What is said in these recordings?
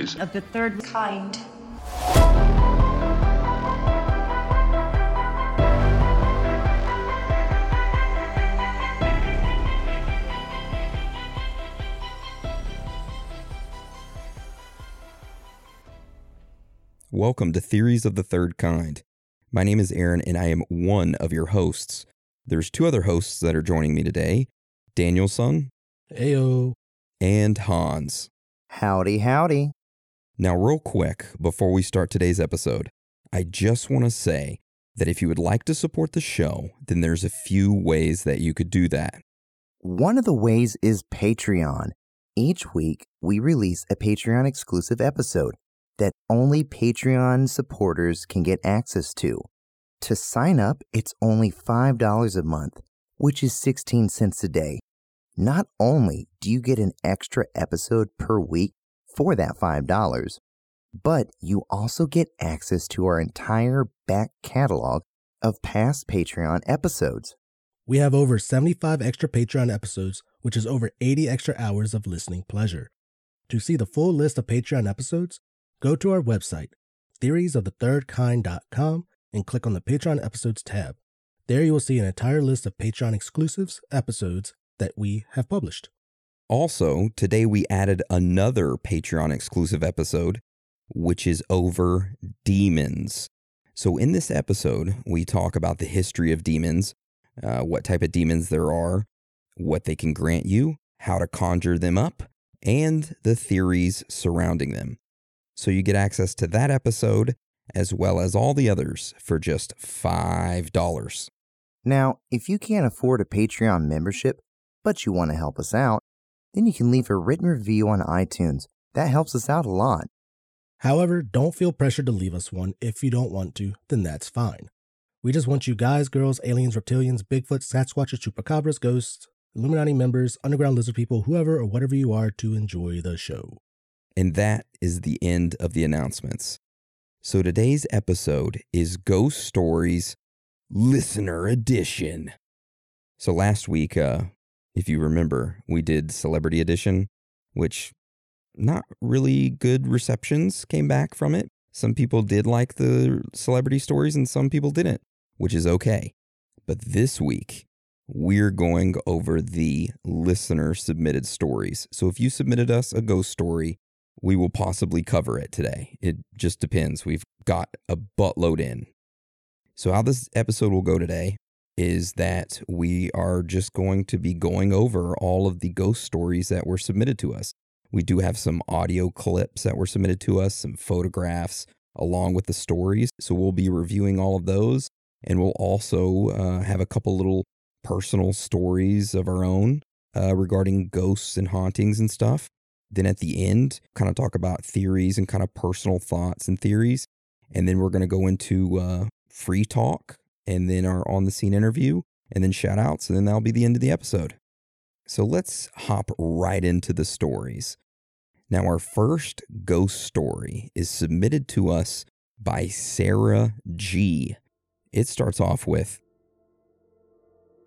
Welcome to Theories. of the third kind. Welcome to Theories of the Third Kind. My name is Aaron and I am one of your hosts. There's two other hosts that are joining me today Danielson Ayo. and Hans. Howdy, howdy. Now, real quick, before we start today's episode, I just want to say that if you would like to support the show, then there's a few ways that you could do that. One of the ways is Patreon. Each week, we release a Patreon exclusive episode that only Patreon supporters can get access to. To sign up, it's only $5 a month, which is 16 cents a day. Not only do you get an extra episode per week for that $5, but you also get access to our entire back catalog of past Patreon episodes. We have over 75 extra Patreon episodes, which is over 80 extra hours of listening pleasure. To see the full list of Patreon episodes, go to our website, theoriesofthethirdkind.com, and click on the Patreon episodes tab. There you will see an entire list of Patreon exclusives episodes that we have published. Also, today we added another Patreon exclusive episode, which is over demons. So, in this episode, we talk about the history of demons, uh, what type of demons there are, what they can grant you, how to conjure them up, and the theories surrounding them. So, you get access to that episode as well as all the others for just $5. Now, if you can't afford a Patreon membership, but you want to help us out, then you can leave a written review on iTunes. That helps us out a lot. However, don't feel pressured to leave us one. If you don't want to, then that's fine. We just want you guys, girls, aliens, reptilians, Bigfoot, Sasquatches, Chupacabras, ghosts, Illuminati members, underground lizard people, whoever or whatever you are to enjoy the show. And that is the end of the announcements. So today's episode is Ghost Stories Listener Edition. So last week, uh, if you remember, we did Celebrity Edition, which not really good receptions came back from it. Some people did like the celebrity stories and some people didn't, which is okay. But this week, we're going over the listener submitted stories. So if you submitted us a ghost story, we will possibly cover it today. It just depends. We've got a buttload in. So, how this episode will go today is that we are just going to be going over all of the ghost stories that were submitted to us. We do have some audio clips that were submitted to us, some photographs along with the stories. So, we'll be reviewing all of those. And we'll also uh, have a couple little personal stories of our own uh, regarding ghosts and hauntings and stuff. Then at the end, kind of talk about theories and kind of personal thoughts and theories. And then we're going to go into uh, free talk and then our on the scene interview and then shout outs. And then that'll be the end of the episode. So let's hop right into the stories. Now, our first ghost story is submitted to us by Sarah G. It starts off with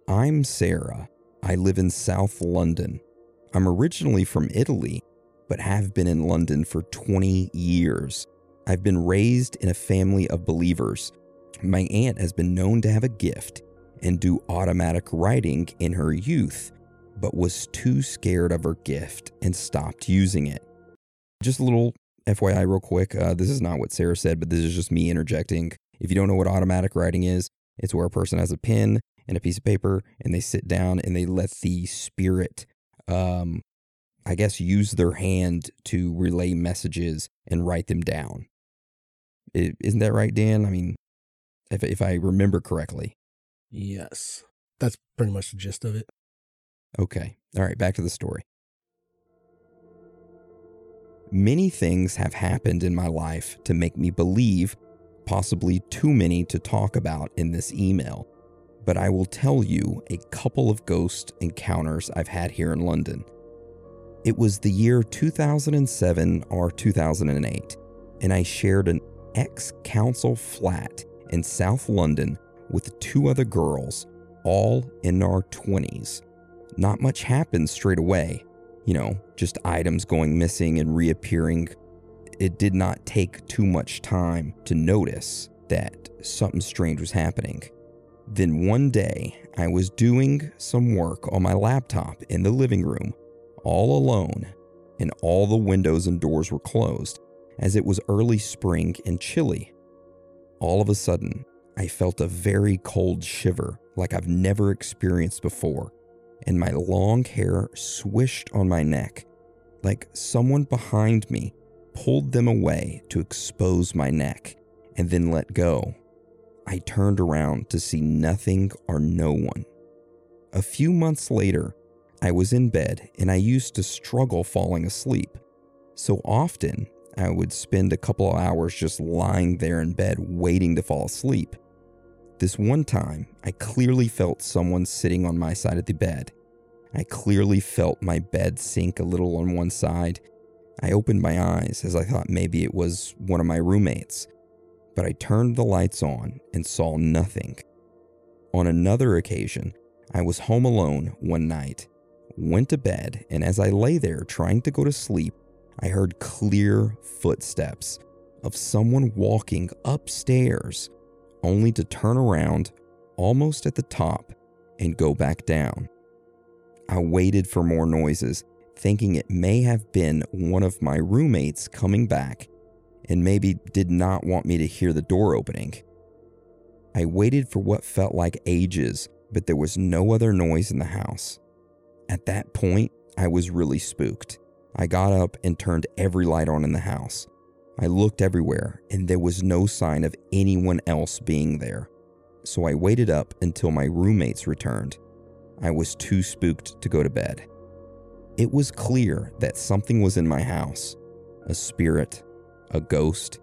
I'm Sarah. I live in South London. I'm originally from Italy, but have been in London for 20 years. I've been raised in a family of believers. My aunt has been known to have a gift and do automatic writing in her youth, but was too scared of her gift and stopped using it. Just a little FYI, real quick. Uh, this is not what Sarah said, but this is just me interjecting. If you don't know what automatic writing is, it's where a person has a pen and a piece of paper and they sit down and they let the spirit, um, I guess, use their hand to relay messages and write them down. is isn't that right, Dan? I mean, if, if I remember correctly. Yes. That's pretty much the gist of it. Okay. All right, back to the story. Many things have happened in my life to make me believe, possibly too many to talk about in this email, but I will tell you a couple of ghost encounters I've had here in London. It was the year 2007 or 2008, and I shared an ex council flat in South London with two other girls, all in our 20s. Not much happened straight away. you know, just items going missing and reappearing. It did not take too much time to notice that something strange was happening. Then one day, I was doing some work on my laptop in the living room, all alone, and all the windows and doors were closed, as it was early spring and chilly. All of a sudden, I felt a very cold shiver like I've never experienced before, and my long hair swished on my neck, like someone behind me pulled them away to expose my neck and then let go. I turned around to see nothing or no one. A few months later, I was in bed and I used to struggle falling asleep. So often, I would spend a couple of hours just lying there in bed waiting to fall asleep. This one time, I clearly felt someone sitting on my side of the bed. I clearly felt my bed sink a little on one side. I opened my eyes as I thought maybe it was one of my roommates, but I turned the lights on and saw nothing. On another occasion, I was home alone one night, went to bed, and as I lay there trying to go to sleep, I heard clear footsteps of someone walking upstairs, only to turn around almost at the top and go back down. I waited for more noises, thinking it may have been one of my roommates coming back and maybe did not want me to hear the door opening. I waited for what felt like ages, but there was no other noise in the house. At that point, I was really spooked. I got up and turned every light on in the house. I looked everywhere, and there was no sign of anyone else being there. So I waited up until my roommates returned. I was too spooked to go to bed. It was clear that something was in my house a spirit, a ghost.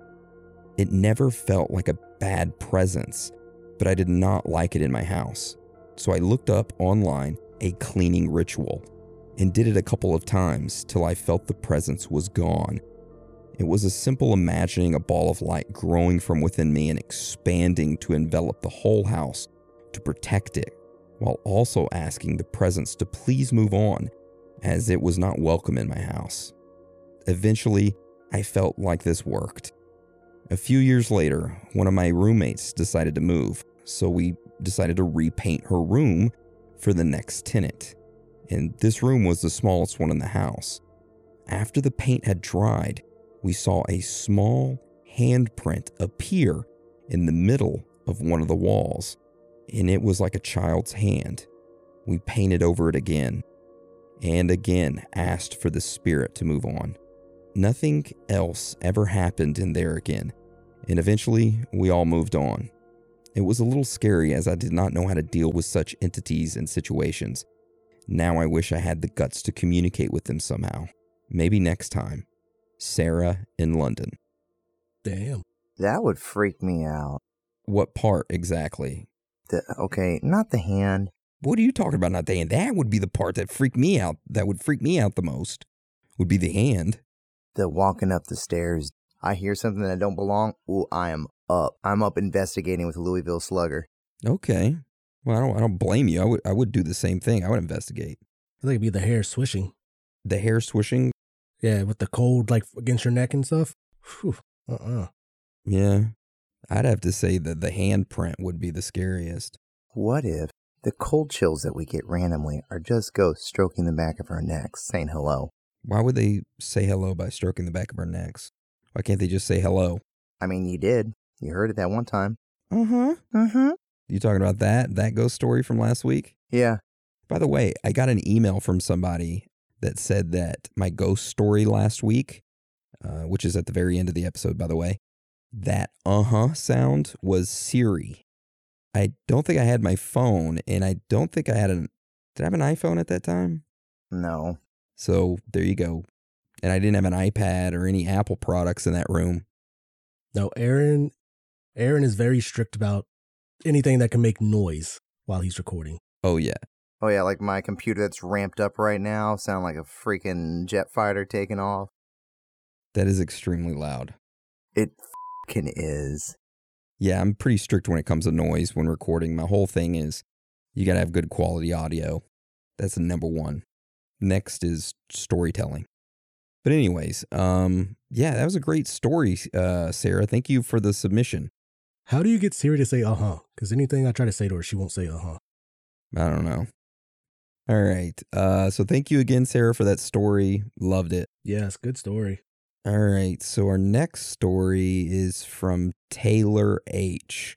It never felt like a bad presence, but I did not like it in my house. So I looked up online a cleaning ritual and did it a couple of times till I felt the presence was gone. It was a simple imagining a ball of light growing from within me and expanding to envelop the whole house to protect it, while also asking the presence to please move on, as it was not welcome in my house. Eventually, I felt like this worked. A few years later, one of my roommates decided to move, so we decided to repaint her room for the next tenant. And this room was the smallest one in the house. After the paint had dried, we saw a small handprint appear in the middle of one of the walls, and it was like a child's hand. We painted over it again, and again asked for the spirit to move on. Nothing else ever happened in there again, and eventually we all moved on. It was a little scary as I did not know how to deal with such entities and situations. Now I wish I had the guts to communicate with them somehow. Maybe next time. Sarah in London. Damn. That would freak me out. What part exactly? The, okay, not the hand. What are you talking about? Not the hand. That would be the part that freaked me out. That would freak me out the most. Would be the hand. The walking up the stairs. I hear something that don't belong. Ooh, I am up. I'm up investigating with Louisville Slugger. Okay. Well, I don't. I don't blame you. I would. I would do the same thing. I would investigate. I think it'd be the hair swishing. The hair swishing. Yeah, with the cold like against your neck and stuff. Whew. Uh-uh. Yeah. I'd have to say that the handprint would be the scariest. What if the cold chills that we get randomly are just ghosts stroking the back of our necks, saying hello? Why would they say hello by stroking the back of our necks? Why can't they just say hello? I mean, you did. You heard it that one time. Uh huh. Mm-hmm. You talking about that that ghost story from last week? Yeah. By the way, I got an email from somebody that said that my ghost story last week, uh, which is at the very end of the episode, by the way, that uh huh sound was Siri. I don't think I had my phone, and I don't think I had an. Did I have an iPhone at that time? No. So there you go. And I didn't have an iPad or any Apple products in that room. No, Aaron Aaron is very strict about anything that can make noise while he's recording. Oh yeah, Oh yeah, like my computer that's ramped up right now sound like a freaking jet fighter taking off. that is extremely loud. It fing is. Yeah, I'm pretty strict when it comes to noise when recording. My whole thing is you got to have good quality audio. That's the number one. next is storytelling. But anyways, um, yeah, that was a great story, uh, Sarah. Thank you for the submission. How do you get Siri to say uh huh? Because anything I try to say to her, she won't say uh huh. I don't know. All right. Uh, so thank you again, Sarah, for that story. Loved it. Yes, good story. All right. So our next story is from Taylor H.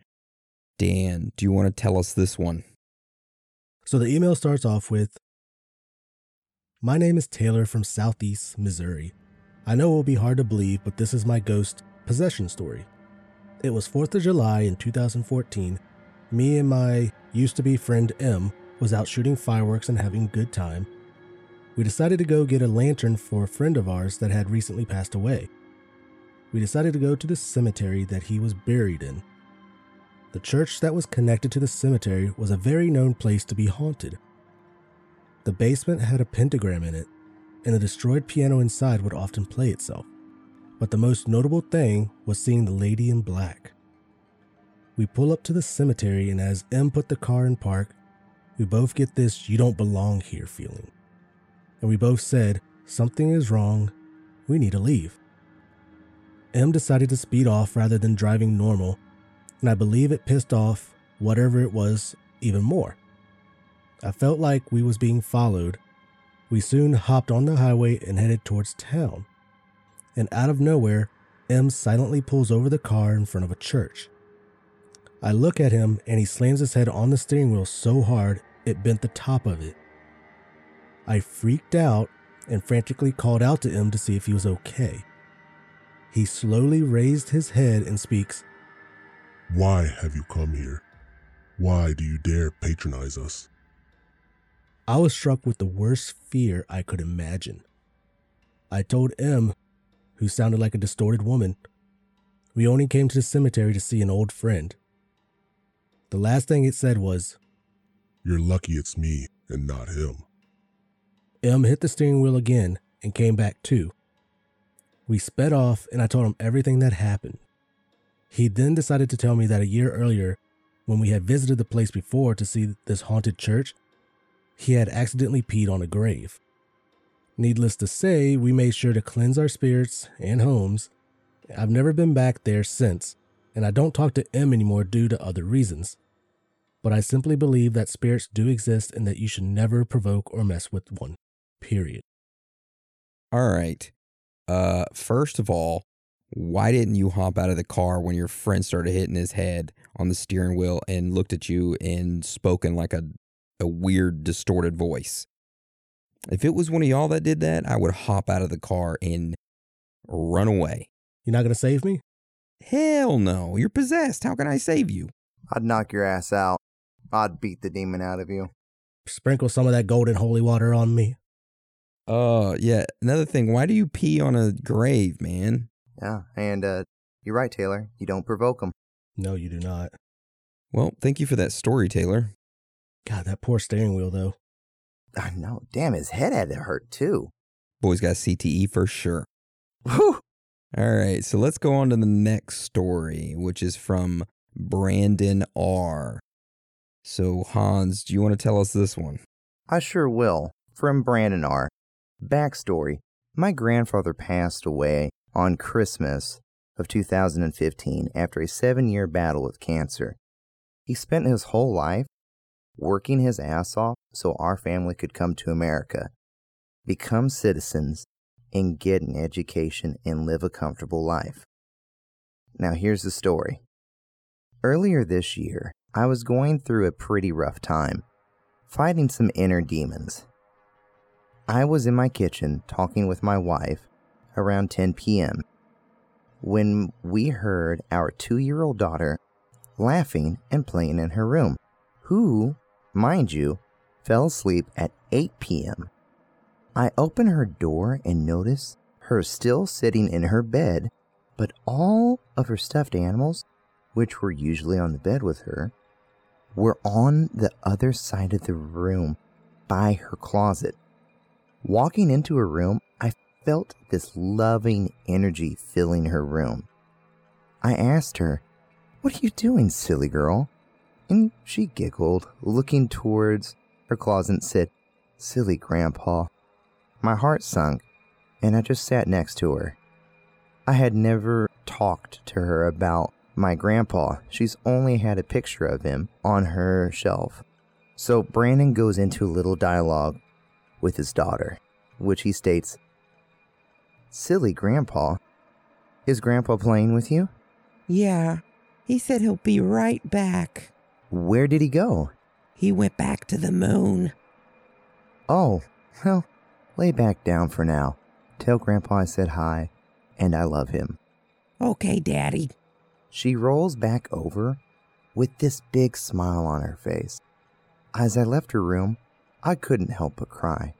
Dan, do you want to tell us this one? So the email starts off with My name is Taylor from Southeast Missouri. I know it will be hard to believe, but this is my ghost possession story. It was 4th of July in 2014. Me and my used to be friend M was out shooting fireworks and having a good time. We decided to go get a lantern for a friend of ours that had recently passed away. We decided to go to the cemetery that he was buried in. The church that was connected to the cemetery was a very known place to be haunted. The basement had a pentagram in it, and the destroyed piano inside would often play itself. But the most notable thing was seeing the lady in black. We pull up to the cemetery, and as M put the car in park, we both get this you don't belong here feeling. And we both said, Something is wrong, we need to leave. M decided to speed off rather than driving normal, and I believe it pissed off whatever it was even more. I felt like we was being followed. We soon hopped on the highway and headed towards town. And out of nowhere, M silently pulls over the car in front of a church. I look at him and he slams his head on the steering wheel so hard it bent the top of it. I freaked out and frantically called out to him to see if he was okay. He slowly raised his head and speaks, Why have you come here? Why do you dare patronize us? I was struck with the worst fear I could imagine. I told M, who sounded like a distorted woman, we only came to the cemetery to see an old friend. The last thing it said was, You're lucky it's me and not him. M hit the steering wheel again and came back too. We sped off and I told him everything that happened. He then decided to tell me that a year earlier, when we had visited the place before to see this haunted church, he had accidentally peed on a grave. Needless to say, we made sure to cleanse our spirits and homes. I've never been back there since, and I don't talk to M anymore due to other reasons. But I simply believe that spirits do exist and that you should never provoke or mess with one. Period. All right. Uh, first of all, why didn't you hop out of the car when your friend started hitting his head on the steering wheel and looked at you and spoken like a, a weird, distorted voice? If it was one of y'all that did that, I would hop out of the car and run away. You're not going to save me? Hell no. You're possessed. How can I save you? I'd knock your ass out. I'd beat the demon out of you. Sprinkle some of that golden holy water on me. Uh, yeah. Another thing, why do you pee on a grave, man? Yeah, and uh, you're right, Taylor. You don't provoke them. No, you do not. Well, thank you for that story, Taylor. God, that poor steering wheel, though. I know. Damn, his head had to hurt too. Boy's got CTE for sure. Whew. All right, so let's go on to the next story, which is from Brandon R. So, Hans, do you want to tell us this one? I sure will. From Brandon R. Backstory My grandfather passed away on Christmas of 2015 after a seven year battle with cancer. He spent his whole life working his ass off so our family could come to America, become citizens, and get an education and live a comfortable life. Now, here's the story. Earlier this year, I was going through a pretty rough time, fighting some inner demons. I was in my kitchen talking with my wife around 10 p.m. when we heard our two year old daughter laughing and playing in her room, who, mind you, fell asleep at 8 p.m. I open her door and notice her still sitting in her bed, but all of her stuffed animals, which were usually on the bed with her, were on the other side of the room by her closet. Walking into her room, I felt this loving energy filling her room. I asked her, What are you doing, silly girl? And she giggled, looking towards her closet and said, Silly grandpa, My heart sunk, and I just sat next to her. I had never talked to her about my grandpa. She's only had a picture of him on her shelf. So Brandon goes into a little dialogue with his daughter, which he states Silly grandpa. Is grandpa playing with you? Yeah, he said he'll be right back. Where did he go? He went back to the moon. Oh, well, lay back down for now. Tell grandpa I said hi and I love him. Okay, Daddy. She rolls back over with this big smile on her face. As I left her room, I couldn't help but cry,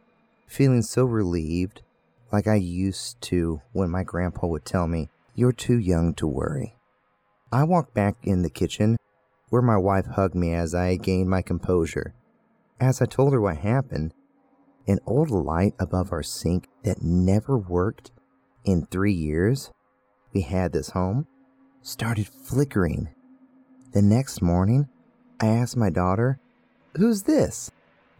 feeling so relieved, like I used to when my grandpa would tell me, You're too young to worry. I walked back in the kitchen, where my wife hugged me as I gained my composure. As I told her what happened, an old light above our sink that never worked in three years we had this home started flickering. The next morning, I asked my daughter, Who's this?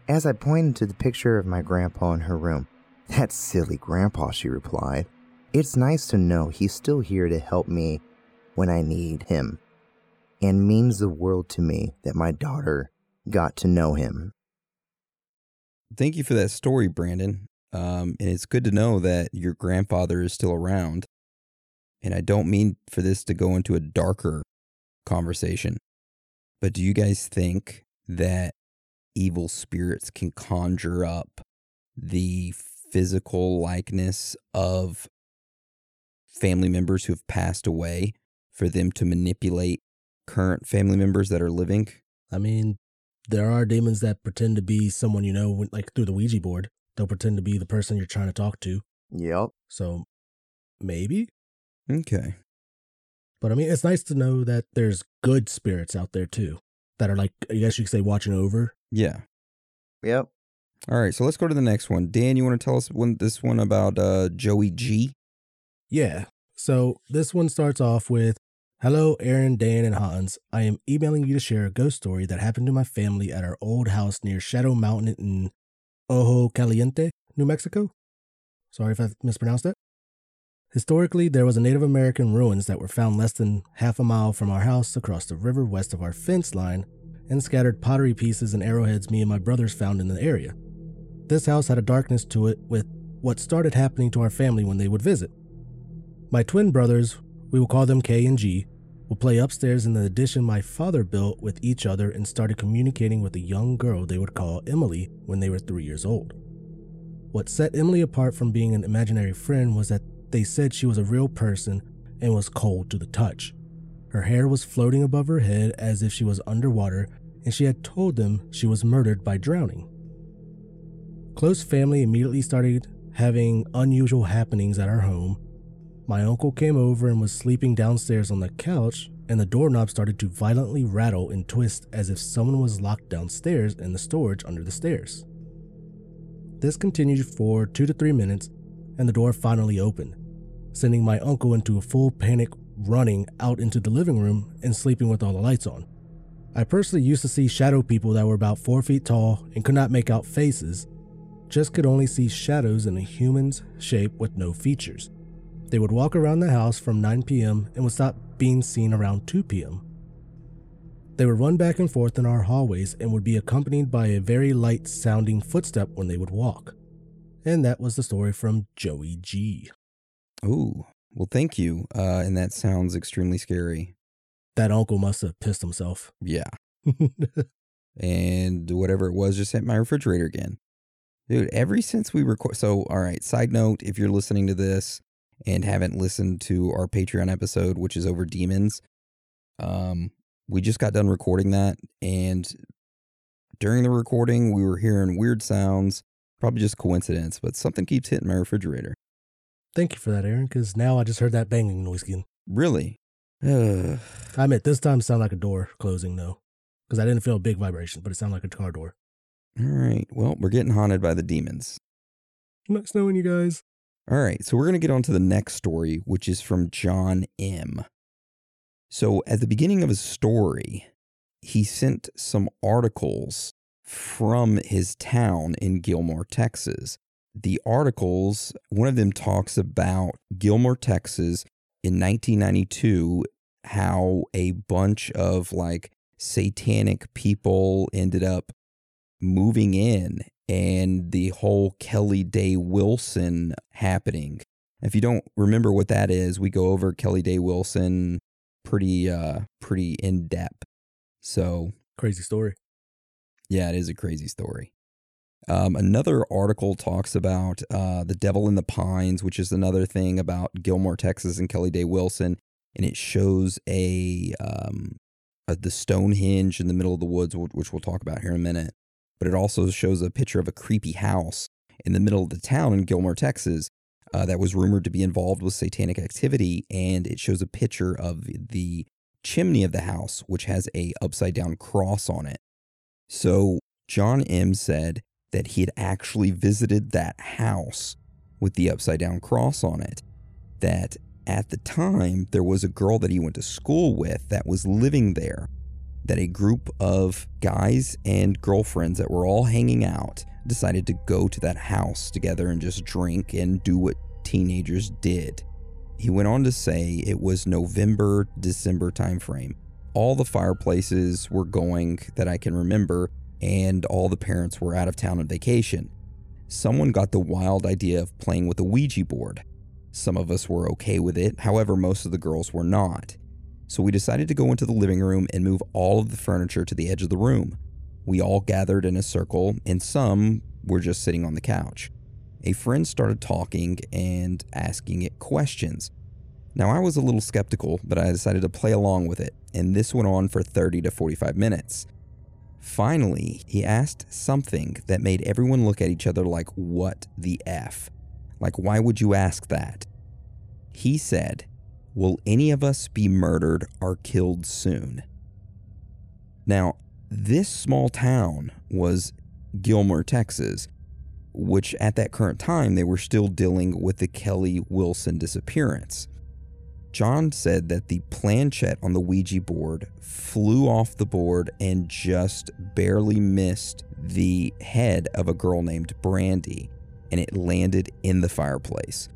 As I pointed to the picture of my grandpa in her room. That's silly grandpa, she replied. It's nice to know he's still here to help me when I need him, and means the world to me that my daughter got to know him. Thank you for that story, Brandon. Um, and it's good to know that your grandfather is still around. And I don't mean for this to go into a darker conversation, but do you guys think that evil spirits can conjure up the physical likeness of family members who have passed away for them to manipulate current family members that are living? I mean, there are demons that pretend to be someone you know, like through the Ouija board. They'll pretend to be the person you're trying to talk to. Yep. So maybe. Okay. But I mean, it's nice to know that there's good spirits out there too that are like, I guess you could say, watching over. Yeah. Yep. All right. So let's go to the next one. Dan, you want to tell us when, this one about uh, Joey G? Yeah. So this one starts off with Hello, Aaron, Dan, and Hans. I am emailing you to share a ghost story that happened to my family at our old house near Shadow Mountain in Ojo Caliente, New Mexico. Sorry if I mispronounced that. Historically, there was a Native American ruins that were found less than half a mile from our house across the river west of our fence line and scattered pottery pieces and arrowheads me and my brothers found in the area. This house had a darkness to it with what started happening to our family when they would visit. My twin brothers, we will call them K and G, will play upstairs in the addition my father built with each other and started communicating with a young girl they would call Emily when they were three years old. What set Emily apart from being an imaginary friend was that they said she was a real person and was cold to the touch. Her hair was floating above her head as if she was underwater, and she had told them she was murdered by drowning. Close family immediately started having unusual happenings at our home. My uncle came over and was sleeping downstairs on the couch, and the doorknob started to violently rattle and twist as if someone was locked downstairs in the storage under the stairs. This continued for two to three minutes, and the door finally opened sending my uncle into a full panic running out into the living room and sleeping with all the lights on. I personally used to see shadow people that were about four feet tall and could not make out faces, just could only see shadows in a human's shape with no features. They would walk around the house from 9 p.m. and would stop being seen around 2 p.m. They would run back and forth in our hallways and would be accompanied by a very light sounding footstep when they would walk. And that was the story from Joey G. Ooh, well, thank you. Uh, and that sounds extremely scary. That uncle must have pissed himself. Yeah. and whatever it was just hit my refrigerator again. Dude, ever since we record. So, all right, side note if you're listening to this and haven't listened to our Patreon episode, which is over demons, um, we just got done recording that. And during the recording, we were hearing weird sounds. Probably just coincidence, but something keeps hitting my refrigerator. Thank you for that, Aaron, because now I just heard that banging noise again. Really? I admit, this time sounded like a door closing, though, because I didn't feel a big vibration, but it sounded like a car door. All right. Well, we're getting haunted by the demons. Nice knowing you guys. All right. So we're going to get on to the next story, which is from John M. So at the beginning of his story, he sent some articles from his town in Gilmer, Texas, the articles, one of them talks about Gilmer, Texas in 1992, how a bunch of like satanic people ended up moving in and the whole Kelly Dae Wilson happening. If you don't remember what that is, we go over Kelly Dae Wilson pretty uh pretty in depth. So Crazy story. yeah, it is a crazy story. Um, another article talks about uh, the Devil in the Pines, which is another thing about Gilmer, Texas, and Kelly Dae Wilson, and it shows a, um, a the Stonehenge in the middle of the woods, which we'll talk about here in a minute. But it also shows a picture of a creepy house in the middle of the town in Gilmer, Texas, uh, that was rumored to be involved with satanic activity, and it shows a picture of the chimney of the house, which has a upside down cross on it. So John M said that he had actually visited that house with the upside down cross on it. That at the time there was a girl that he went to school with that was living there. That a group of guys and girlfriends that were all hanging out decided to go to that house together and just drink and do what teenagers did. He went on to say it was November, December timeframe. All the fireplaces were going that I can remember, and all the parents were out of town on vacation. Someone got the wild idea of playing with a Ouija board. Some of us were okay with it, however, most of the girls were not. So we decided to go into the living room and move all of the furniture to the edge of the room. We all gathered in a circle, and some were just sitting on the couch. A friend started talking and asking it questions. Now, I was a little skeptical, but I decided to play along with it, and this went on for 30 to 45 minutes. Finally, he asked something that made everyone look at each other like, What the F? Like, why would you ask that? He said, Will any of us be murdered or killed soon? Now, this small town was Gilmer, Texas, which at that current time they were still dealing with the Kelly Wilson disappearance. John said that the planchette on the Ouija board flew off the board and just barely missed the head of a girl named Brandy, and it landed in the fireplace.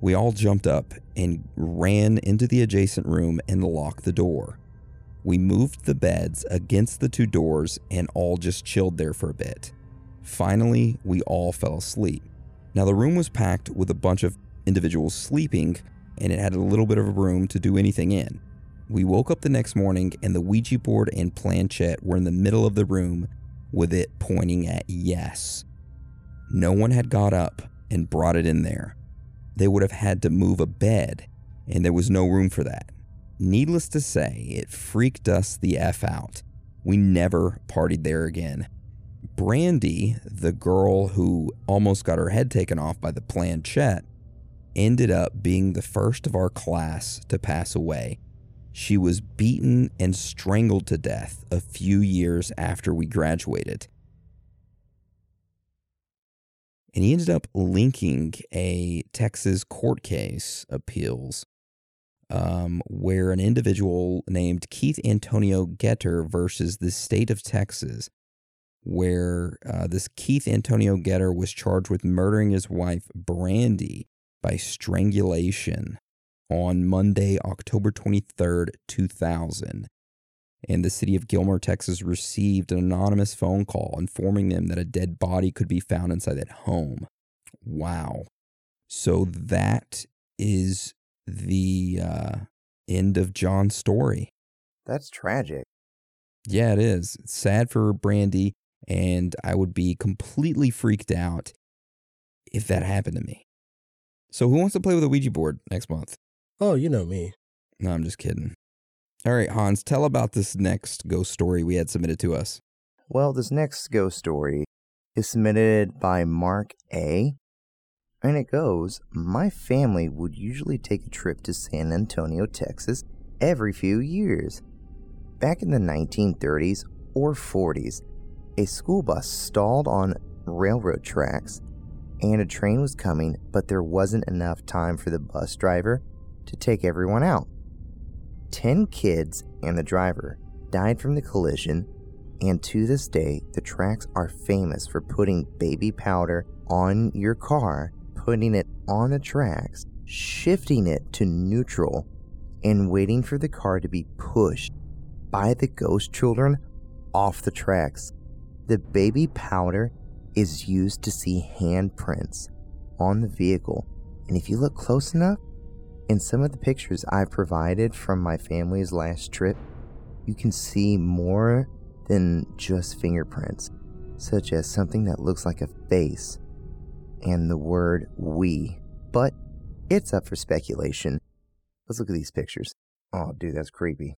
We all jumped up and ran into the adjacent room and locked the door. We moved the beds against the two doors and all just chilled there for a bit. Finally, we all fell asleep. Now, the room was packed with a bunch of individuals sleeping, and it had a little bit of a room to do anything in. We woke up the next morning, and the Ouija board and planchette were in the middle of the room with it pointing at yes. No one had got up and brought it in there. They would have had to move a bed, and there was no room for that. Needless to say, it freaked us the F out. We never partied there again. Brandy, the girl who almost got her head taken off by the planchette, ended up being the first of our class to pass away. She was beaten and strangled to death a few years after we graduated. And he ended up linking a Texas court case appeals um, where an individual named Keith Antonio Getter versus the state of Texas, where uh, this Keith Antonio Getter was charged with murdering his wife, Brandy, by strangulation on Monday, October 23rd, 2000. And the city of Gilmer, Texas received an anonymous phone call informing them that a dead body could be found inside that home. Wow. So that is the uh, end of John's story. That's tragic. Yeah, it is. It's sad for Brandy, and I would be completely freaked out if that happened to me. So, who wants to play with a Ouija board next month? Oh, you know me. No, I'm just kidding. All right, Hans, tell about this next ghost story we had submitted to us. Well, this next ghost story is submitted by Mark A. And it goes My family would usually take a trip to San Antonio, Texas every few years. Back in the 1930s or 40s, a school bus stalled on railroad tracks and a train was coming, but there wasn't enough time for the bus driver to take everyone out. Ten kids and the driver died from the collision, and to this day, the tracks are famous for putting baby powder on your car, putting it on the tracks, shifting it to neutral, and waiting for the car to be pushed by the ghost children off the tracks. The baby powder is used to see handprints on the vehicle, and if you look close enough, in some of the pictures I've provided from my family's last trip, you can see more than just fingerprints, such as something that looks like a face and the word we. But it's up for speculation. Let's look at these pictures. Oh, dude, that's creepy.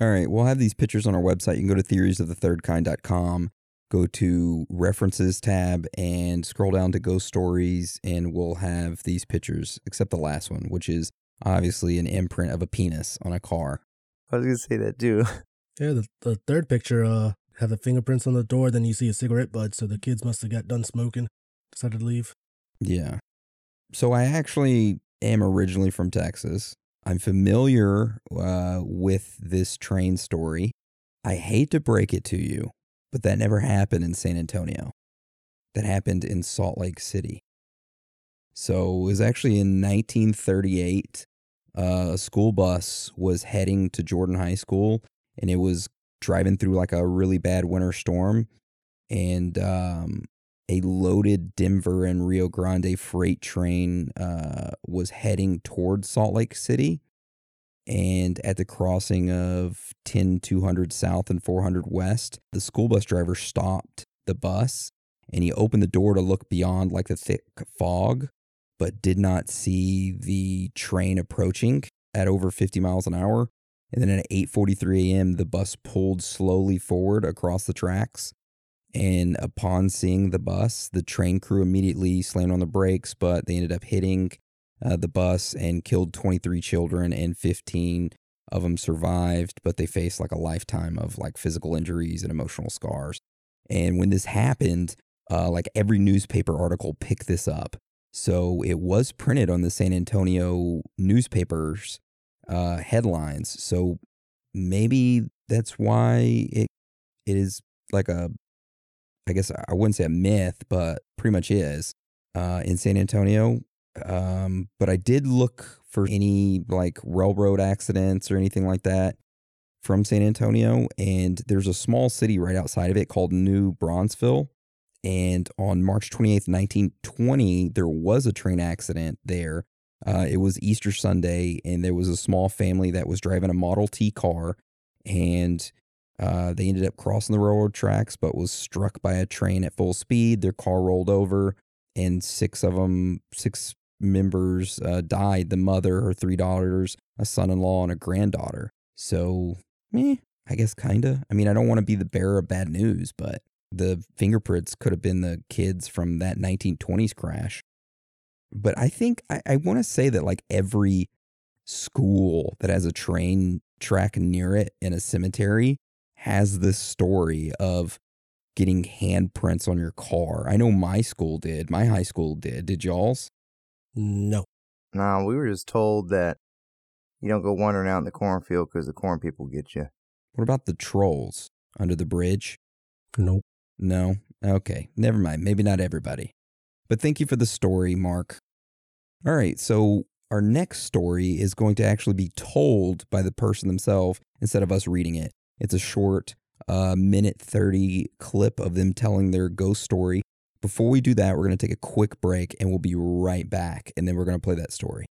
All right, we'll have these pictures on our website. You can go to theoriesofthethirdkind.com, go to references tab, and scroll down to ghost stories, and we'll have these pictures, except the last one, which is obviously an imprint of a penis on a car. I was gonna say that too. Yeah, the, the third picture uh have the fingerprints on the door, then you see a cigarette butt, so the kids must have got done smoking, decided to leave. Yeah. So I actually am originally from Texas. I'm familiar uh, with this train story. I hate to break it to you, but that never happened in San Antonio. That happened in Salt Lake City. So it was actually in 1938. Uh, a school bus was heading to Jordan High School and it was driving through like a really bad winter storm. And um, a loaded Denver and Rio Grande freight train uh, was heading towards Salt Lake City. And at the crossing of 10 200 South and 400 West, the school bus driver stopped the bus and he opened the door to look beyond like the thick fog, but did not see the train approaching at over 50 miles an hour. And then at 8:43 a.m., the bus pulled slowly forward across the tracks and upon seeing the bus, the train crew immediately slammed on the brakes, but they ended up hitting uh, the bus and killed 23 children, and 15 of them survived, but they faced like a lifetime of like physical injuries and emotional scars. And when this happened, uh, like every newspaper article picked this up. So it was printed on the San Antonio newspapers uh, headlines. So maybe that's why it it is like a I guess I wouldn't say a myth, but pretty much is uh, in San Antonio. Um, but I did look for any like railroad accidents or anything like that from San Antonio, and there's a small city right outside of it called New Braunfels. And on March 28th, 1920, there was a train accident there. Uh, it was Easter Sunday, and there was a small family that was driving a Model T car, and uh, they ended up crossing the railroad tracks, but was struck by a train at full speed. Their car rolled over, and six of them, six members, uh, died. The mother, her three daughters, a son-in-law, and a granddaughter. So, eh, I guess kinda. I mean, I don't want to be the bearer of bad news, but the fingerprints could have been the kids from that 1920s crash. But I think I, I want to say that like every school that has a train track near it in a cemetery has this story of getting handprints on your car. I know my school did. My high school did. Did y'all's? No. Nah, we were just told that you don't go wandering out in the cornfield because the corn people get you. What about the trolls under the bridge? Nope. No? Okay. Never mind. Maybe not everybody. But thank you for the story, Mark. All right. So our next story is going to actually be told by the person themselves instead of us reading it. It's a short, uh, minute 30 clip of them telling their ghost story. Before we do that, we're going to take a quick break and we'll be right back. And then we're going to play that story.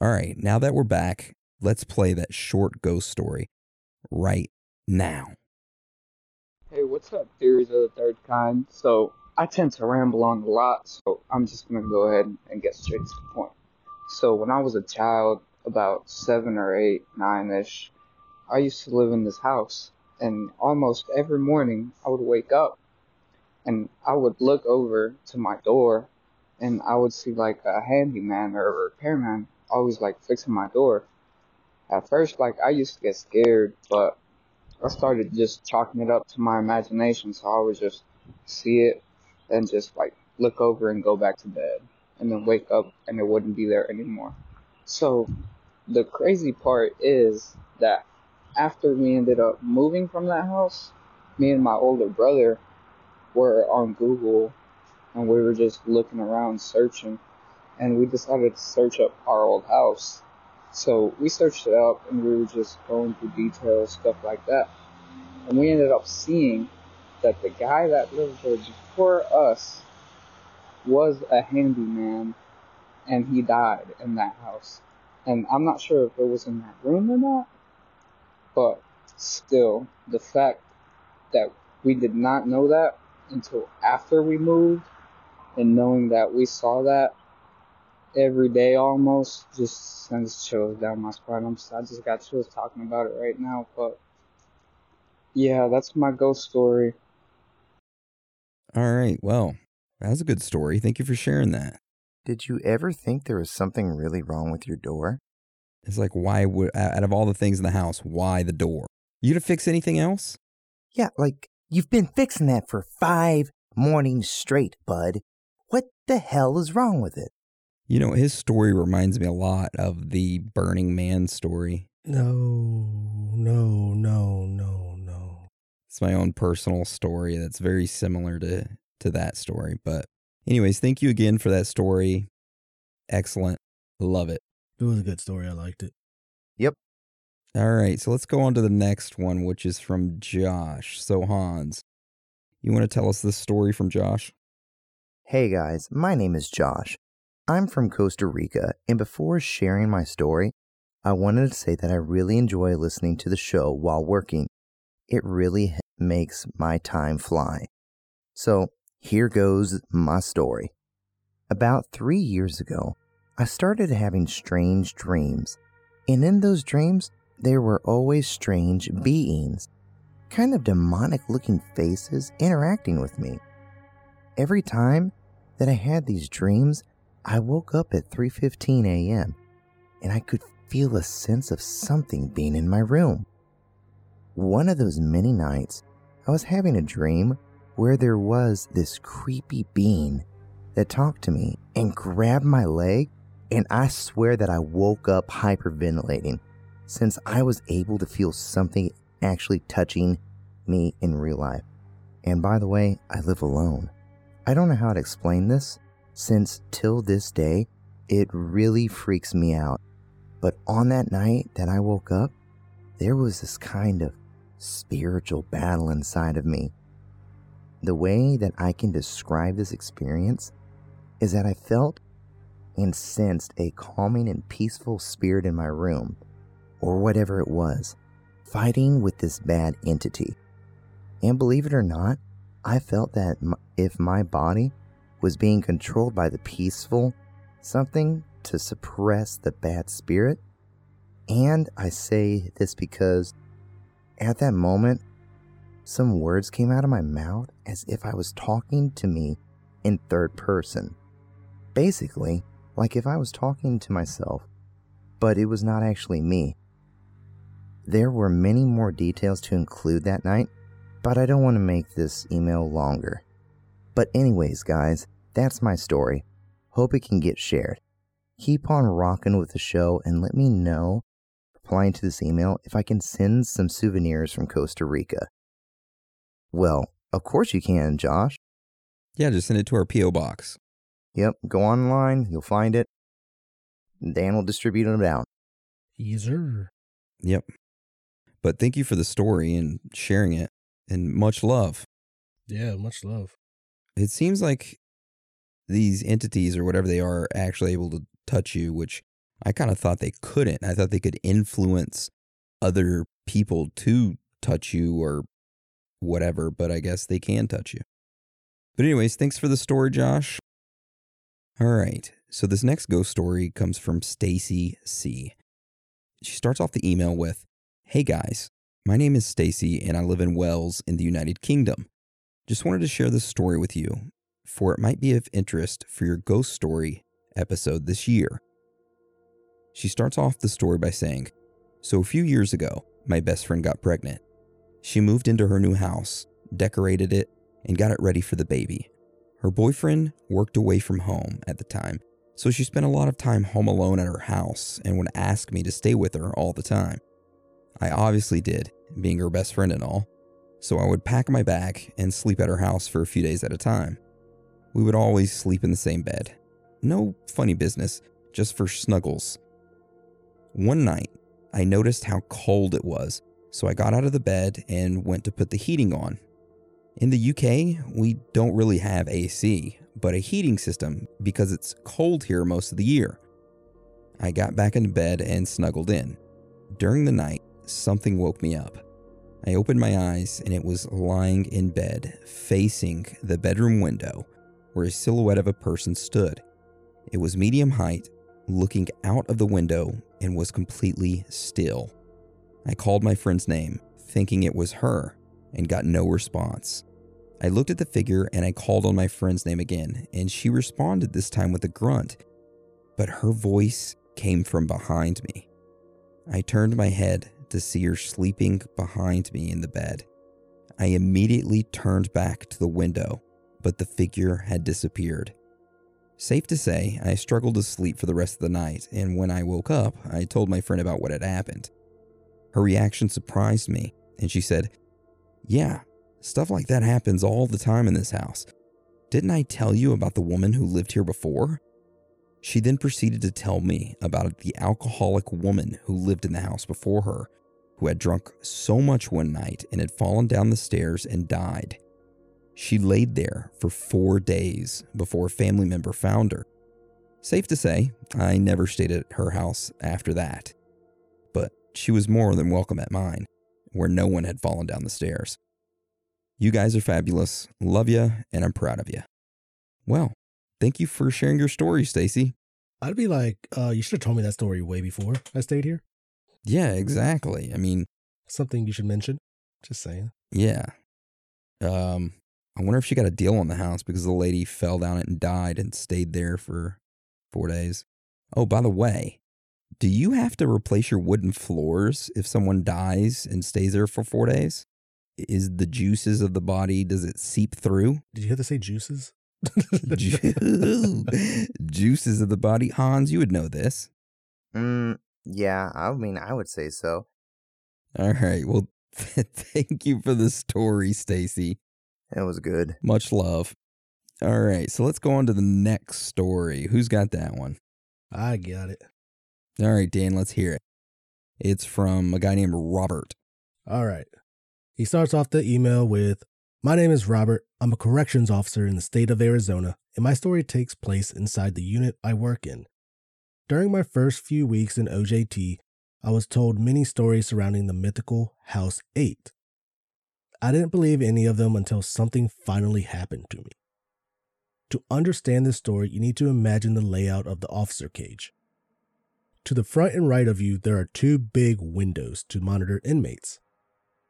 All right, now that we're back, let's play that short ghost story right now. What's up, theories of the third kind? So, I tend to ramble on a lot, so I'm just gonna go ahead and get straight to the point. So, when I was a child, about seven or eight, nine ish, I used to live in this house, and almost every morning I would wake up and I would look over to my door and I would see like a handyman or a repairman always like fixing my door. At first, like I used to get scared, but I started just chalking it up to my imagination, so I would just see it and just like look over and go back to bed and then wake up and it wouldn't be there anymore. So the crazy part is that after we ended up moving from that house, me and my older brother were on Google and we were just looking around searching, and we decided to search up our old house. So we searched it up, and we were just going through details, stuff like that, and we ended up seeing that the guy that lived there before us was a handyman, and he died in that house. And I'm not sure if it was in that room or not, but still, the fact that we did not know that until after we moved, and knowing that we saw that every day almost just sends chills down my spine. I'm, I just got chills talking about it right now, but yeah, that's my ghost story. All right. Well, that was a good story. Thank you for sharing that. Did you ever think there was something really wrong with your door? It's like, why would, out of all the things in the house, why the door? You to fix anything else? Yeah, like you've been fixing that for five mornings straight, bud. What the hell is wrong with it? You know, his story reminds me a lot of the Burning Man story. No, no, no, no, no. It's my own personal story that's very similar to to that story. But anyways, thank you again for that story. Excellent. Love it. It was a good story. I liked it. Yep. All right, so let's go on to the next one, which is from Josh. So Hans, you want to tell us this story from Josh? Hey guys, my name is Josh. I'm from Costa Rica, and before sharing my story, I wanted to say that I really enjoy listening to the show while working. It really makes my time fly. So, here goes my story. About three years ago, I started having strange dreams, and in those dreams, there were always strange beings, kind of demonic looking faces interacting with me. Every time that I had these dreams, I woke up at 3:15 a.m. and I could feel a sense of something being in my room. One of those many nights, I was having a dream where there was this creepy being that talked to me and grabbed my leg, and I swear that I woke up hyperventilating since I was able to feel something actually touching me in real life. And by the way, I live alone. I don't know how to explain this, since till this day, it really freaks me out. But on that night that I woke up, there was this kind of spiritual battle inside of me. The way that I can describe this experience is that I felt and sensed a calming and peaceful spirit in my room, or whatever it was, fighting with this bad entity. And believe it or not, I felt that if my body was being controlled by the peaceful something to suppress the bad spirit, and I say this because at that moment, some words came out of my mouth as if I was talking to me in third person. Basically, like if I was talking to myself, but it was not actually me. There were many more details to include that night, but I don't want to make this email longer. But, anyways, guys, that's my story. Hope it can get shared. Keep on rocking with the show and let me know, replying to this email, if I can send some souvenirs from Costa Rica. Well, of course you can, Josh. Yeah, just send it to our P.O. box. Yep, go online, you'll find it. Dan will distribute them out. Easer. Yep. But thank you for the story and sharing it, and much love. Yeah, much love. It seems like these entities or whatever they are actually able to touch you, which I kind of thought they couldn't. I thought they could influence other people to touch you or whatever, but I guess they can touch you. But, anyways, thanks for the story, Josh. All right. So, this next ghost story comes from Stacy C. She starts off the email with Hey guys, my name is Stacy and I live in Wales in the United Kingdom. Just wanted to share this story with you, for it might be of interest for your ghost story episode this year. She starts off the story by saying, So a few years ago, my best friend got pregnant. She moved into her new house, decorated it, and got it ready for the baby. Her boyfriend worked away from home at the time, so she spent a lot of time home alone at her house and would ask me to stay with her all the time. I obviously did, being her best friend and all, so I would pack my bag and sleep at her house for a few days at a time. We would always sleep in the same bed. No funny business, just for snuggles. One night, I noticed how cold it was, so I got out of the bed and went to put the heating on. In the UK, we don't really have AC, but a heating system because it's cold here most of the year. I got back into bed and snuggled in. During the night, something woke me up. I opened my eyes and it was lying in bed, facing the bedroom window, where a silhouette of a person stood. It was medium height, looking out of the window, and was completely still. I called my friend's name, thinking it was her, and got no response. I looked at the figure and I called on my friend's name again, and she responded this time with a grunt, but her voice came from behind me. I turned my head to see her sleeping behind me in the bed. I immediately turned back to the window, but the figure had disappeared. Safe to say, I struggled to sleep for the rest of the night, and when I woke up, I told my friend about what had happened. Her reaction surprised me, and she said, Yeah, stuff like that happens all the time in this house. Didn't I tell you about the woman who lived here before? She then proceeded to tell me about the alcoholic woman who lived in the house before her, who had drunk so much one night and had fallen down the stairs and died. She laid there for four days before a family member found her. Safe to say, I never stayed at her house after that. But she was more than welcome at mine, where no one had fallen down the stairs. You guys are fabulous. Love you, and I'm proud of you. Well, thank you for sharing your story, Stacy. I'd be like, uh, you should have told me that story way before I stayed here. Yeah, exactly. I mean, Something you should mention. Just saying. yeah. Um, I wonder if she got a deal on the house because the lady fell down it and died and stayed there for four days. Oh, by the way, do you have to replace your wooden floors if someone dies and stays there for four days? Is the juices of the body, does it seep through? Did you have to say juices? Ju- juices of the body. Hans, you would know this. Mm, yeah, I mean, I would say so. All right. Well, thank you for the story, Stacy. It was good. Much love. All right. So let's go on to the next story. Who's got that one? I got it. All right, Dan, let's hear it. It's from a guy named Robert. All right. He starts off the email with My name is Robert. I'm a corrections officer in the state of Arizona, and my story takes place inside the unit I work in. During my first few weeks in OJT, I was told many stories surrounding the mythical House 8. I didn't believe any of them until something finally happened to me. To understand this story, you need to imagine the layout of the officer cage. To the front and right of you, there are two big windows to monitor inmates.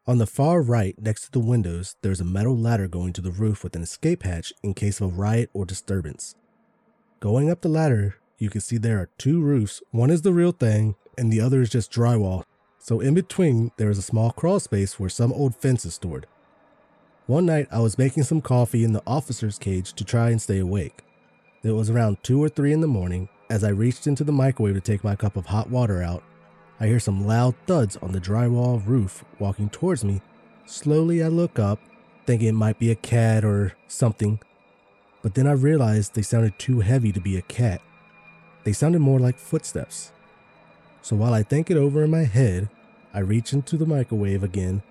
On the far right, next to the windows, there's a metal ladder going to the roof with an escape hatch in case of a riot or disturbance. Going up the ladder, you can see there are two roofs. One is the real thing, and the other is just drywall. So in between, there is a small crawl space where some old fence is stored. One night, I was making some coffee in the officer's cage to try and stay awake. It was around 2 or 3 in the morning. As I reached into the microwave to take my cup of hot water out, I hear some loud thuds on the drywall roof walking towards me. Slowly, I look up, thinking it might be a cat or something. But then I realized they sounded too heavy to be a cat. They sounded more like footsteps. So while I think it over in my head, I reach into the microwave again,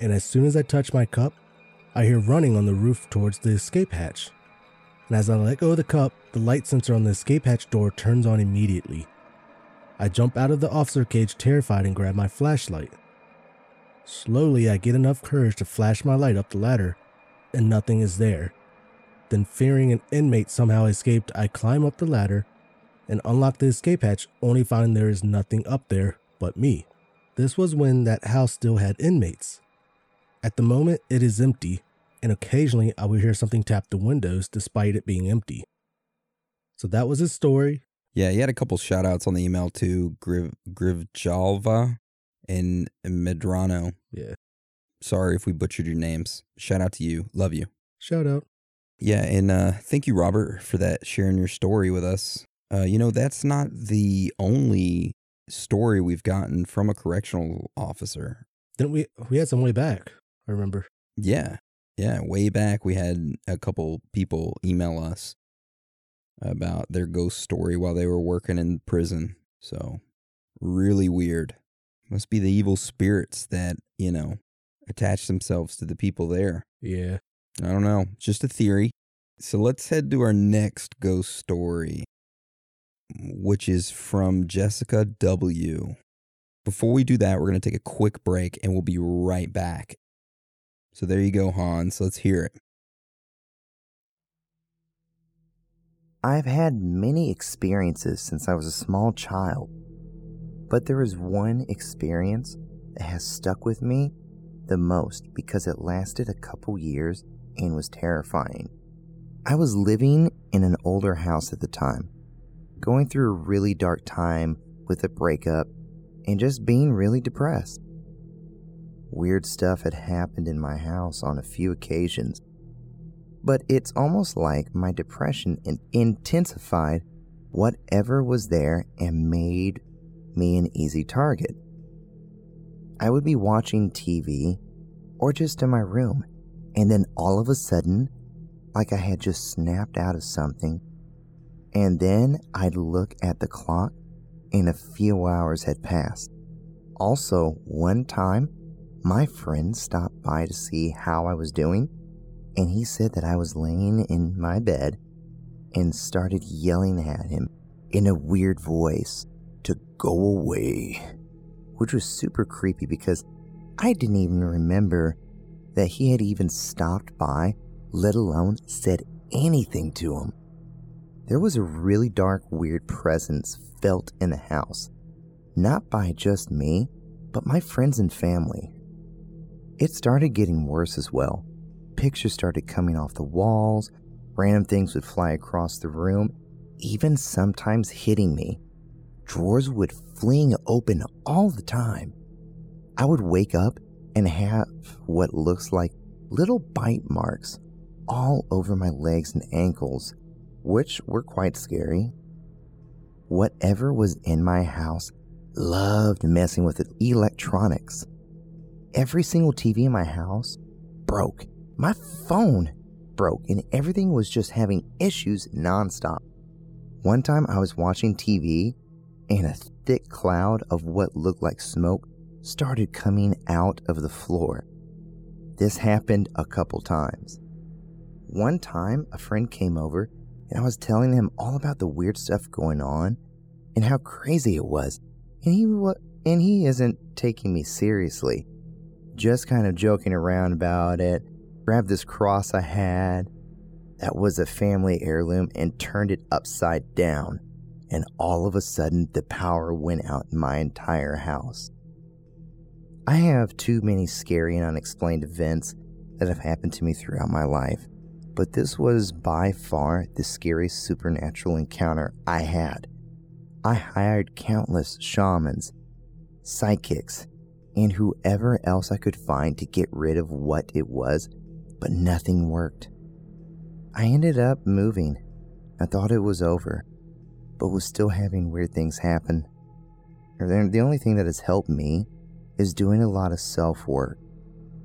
and as soon as I touch my cup, I hear running on the roof towards the escape hatch. And as I let go of the cup, the light sensor on the escape hatch door turns on immediately. I jump out of the officer cage terrified and grab my flashlight. Slowly, I get enough courage to flash my light up the ladder, and nothing is there. Then, fearing an inmate somehow escaped, I climb up the ladder and unlock the escape hatch, only finding there is nothing up there but me. This was when that house still had inmates. At the moment, it is empty, and occasionally I would hear something tap the windows despite it being empty. So that was his story. Yeah, he had a couple shout outs on the email to Griv Grivjalva and Medrano. Yeah. Sorry if we butchered your names. Shout out to you. Love you. Shout out. Yeah, and uh, thank you, Robert, for that sharing your story with us. Uh, you know, that's not the only story we've gotten from a correctional officer. Didn't we? We had some way back. I remember. Yeah. Yeah, way back we had a couple people email us about their ghost story while they were working in prison. So, really weird. Must be the evil spirits that, you know, attach themselves to the people there. Yeah. I don't know. Just a theory. So let's head to our next ghost story, which is from Jessica W. Before we do that, we're going to take a quick break and we'll be right back. So there you go, Hans. Let's hear it. I've had many experiences since I was a small child, but there is one experience that has stuck with me the most because it lasted a couple years and was terrifying. I was living in an older house at the time, going through a really dark time with a breakup and just being really depressed. Weird stuff had happened in my house on a few occasions, but it's almost like my depression in- intensified whatever was there and made me an easy target. I would be watching TV or just in my room, and then all of a sudden, like I had just snapped out of something, and then I'd look at the clock and a few hours had passed. Also, one time, my friend stopped by to see how I was doing, and he said that I was laying in my bed and started yelling at him in a weird voice to go away, which was super creepy because I didn't even remember that he had even stopped by, let alone said anything to him. There was a really dark, weird presence felt in the house, not by just me, but my friends and family. It started getting worse as well. Pictures started coming off the walls, random things would fly across the room, even sometimes hitting me. Drawers would fling open all the time. I would wake up and have what looks like little bite marks all over my legs and ankles, which were quite scary. Whatever was in my house loved messing with the electronics. Every single TV in my house broke. My phone broke, and everything was just having issues nonstop. One time I was watching TV, and a thick cloud of what looked like smoke started coming out of the floor. This happened a couple times. One time, a friend came over and I was telling him all about the weird stuff going on and how crazy it was. And he and he isn't taking me seriously. Just kind of joking around about it. Grabbed this cross I had that was a family heirloom and turned it upside down. And all of a sudden, the power went out in my entire house. I have too many scary and unexplained events that have happened to me throughout my life, but this was by far the scariest supernatural encounter I had. I hired countless shamans, psychics, and whoever else I could find to get rid of what it was, but nothing worked. I ended up moving. I thought it was over, but was still having weird things happen. The only thing that has helped me is doing a lot of self work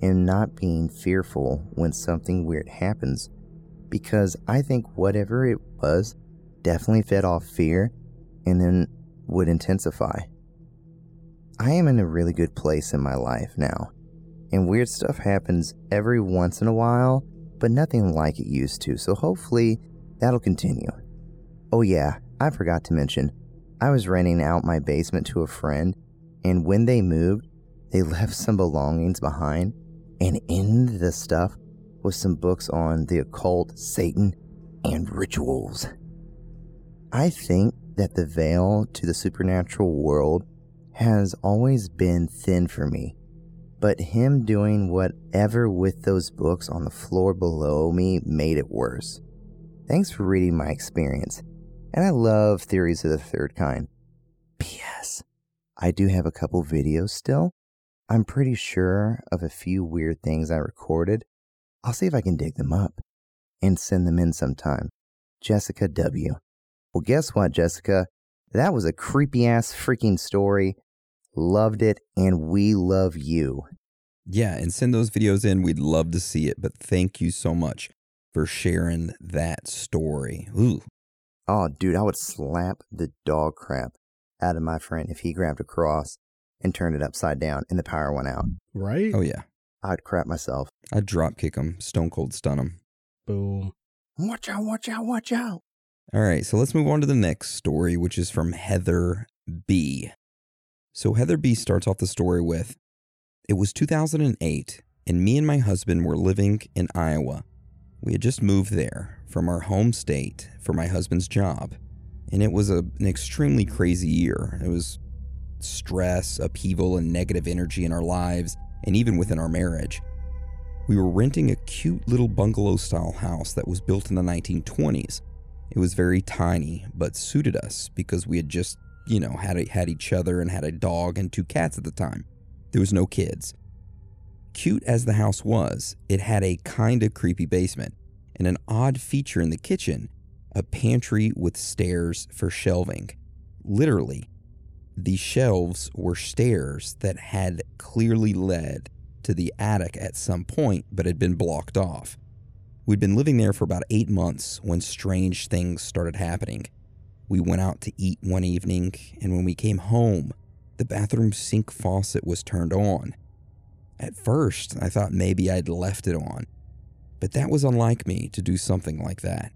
and not being fearful when something weird happens because I think whatever it was definitely fed off fear and then would intensify. I am in a really good place in my life now, and weird stuff happens every once in a while, but nothing like it used to, so hopefully that'll continue. Oh, yeah, I forgot to mention, I was renting out my basement to a friend, and when they moved, they left some belongings behind, and in the stuff was some books on the occult, Satan, and rituals. I think that the veil to the supernatural world has always been thin for me, but him doing whatever with those books on the floor below me made it worse. Thanks for reading my experience, and I love theories of the third kind. P.S. I do have a couple videos still I'm pretty sure of a few weird things I recorded. I'll see if I can dig them up and send them in sometime. Jessica W. Well, guess what, Jessica? That was a creepy ass freaking story. Loved it, and we love you. Yeah, and send those videos in. We'd love to see it. But thank you so much for sharing that story. Ooh. Oh, dude, I would slap the dog crap out of my friend if he grabbed a cross and turned it upside down and the power went out. Right? Oh, yeah. I'd crap myself. I'd drop kick him, stone cold stun him. Boom. Watch out, watch out, watch out. All right, so let's move on to the next story, which is from Heather B. So Heather B starts off the story with It was 2008, and me and my husband were living in Iowa. We had just moved there from our home state for my husband's job, and it was a, an extremely crazy year. It was stress, upheaval, and negative energy in our lives, and even within our marriage. We were renting a cute little bungalow style house that was built in the 1920s. It was very tiny, but suited us because we had just, you know, had, a, had each other and had a dog and two cats at the time. There was no kids. Cute as the house was, it had a kinda creepy basement and an odd feature in the kitchen a pantry with stairs for shelving. Literally, the shelves were stairs that had clearly led to the attic at some point but had been blocked off. We'd been living there for about eight months when strange things started happening. We went out to eat one evening, and when we came home, the bathroom sink faucet was turned on. At first, I thought maybe I'd left it on, but that was unlike me to do something like that.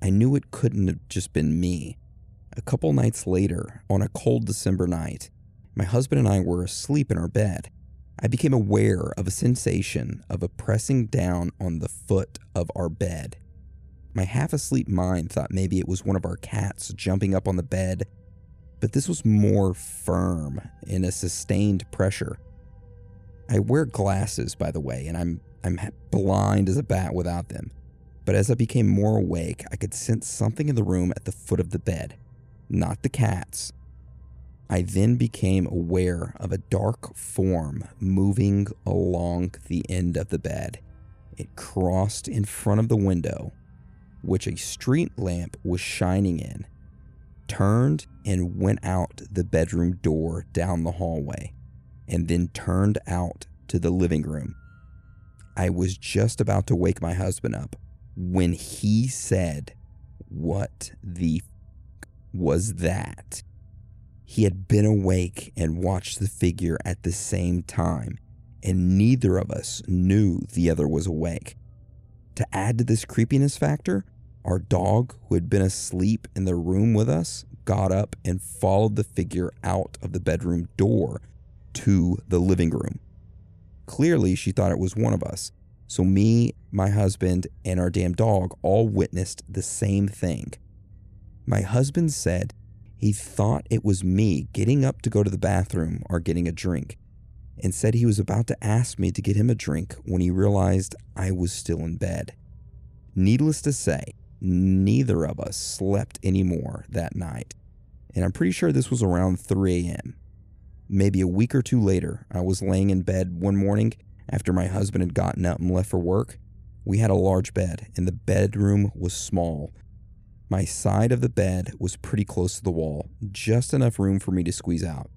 I knew it couldn't have just been me. A couple nights later, on a cold December night, my husband and I were asleep in our bed. I became aware of a sensation of a pressing down on the foot of our bed. My half asleep mind thought maybe it was one of our cats jumping up on the bed, but this was more firm in a sustained pressure. I wear glasses, by the way, and I'm I'm blind as a bat without them. But as I became more awake, I could sense something in the room at the foot of the bed, not the cats. I then became aware of a dark form moving along the end of the bed. It crossed in front of the window, which a street lamp was shining in, turned and went out the bedroom door down the hallway, and then turned out to the living room. I was just about to wake my husband up when he said, What the was that? He had been awake and watched the figure at the same time, and neither of us knew the other was awake. To add to this creepiness factor, our dog, who had been asleep in the room with us, got up and followed the figure out of the bedroom door to the living room. Clearly, she thought it was one of us. So, me, my husband, and our damn dog all witnessed the same thing. My husband said he thought it was me getting up to go to the bathroom or getting a drink, and said he was about to ask me to get him a drink when he realized I was still in bed. Needless to say, neither of us slept anymore that night, and I'm pretty sure this was around 3 a.m. Maybe a week or two later, I was laying in bed one morning after my husband had gotten up and left for work. We had a large bed, and the bedroom was small. My side of the bed was pretty close to the wall, just enough room for me to squeeze out.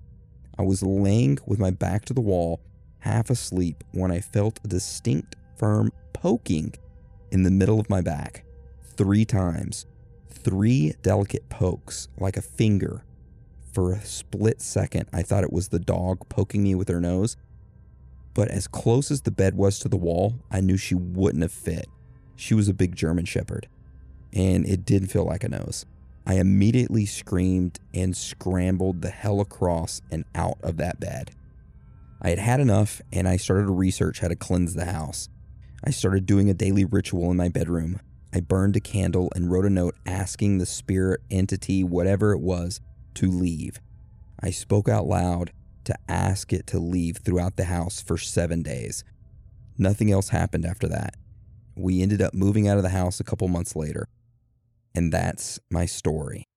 I was laying with my back to the wall, half asleep, when I felt a distinct, firm poking in the middle of my back. Three times. Three delicate pokes, like a finger. For a split second, I thought it was the dog poking me with her nose. But as close as the bed was to the wall, I knew she wouldn't have fit. She was a big German Shepherd and it did feel like a nose. I immediately screamed and scrambled the hell across and out of that bed. I had had enough and I started to research how to cleanse the house. I started doing a daily ritual in my bedroom. I burned a candle and wrote a note asking the spirit, entity, whatever it was, to leave. I spoke out loud to ask it to leave throughout the house for seven days. Nothing else happened after that. We ended up moving out of the house a couple months later. And that's my story.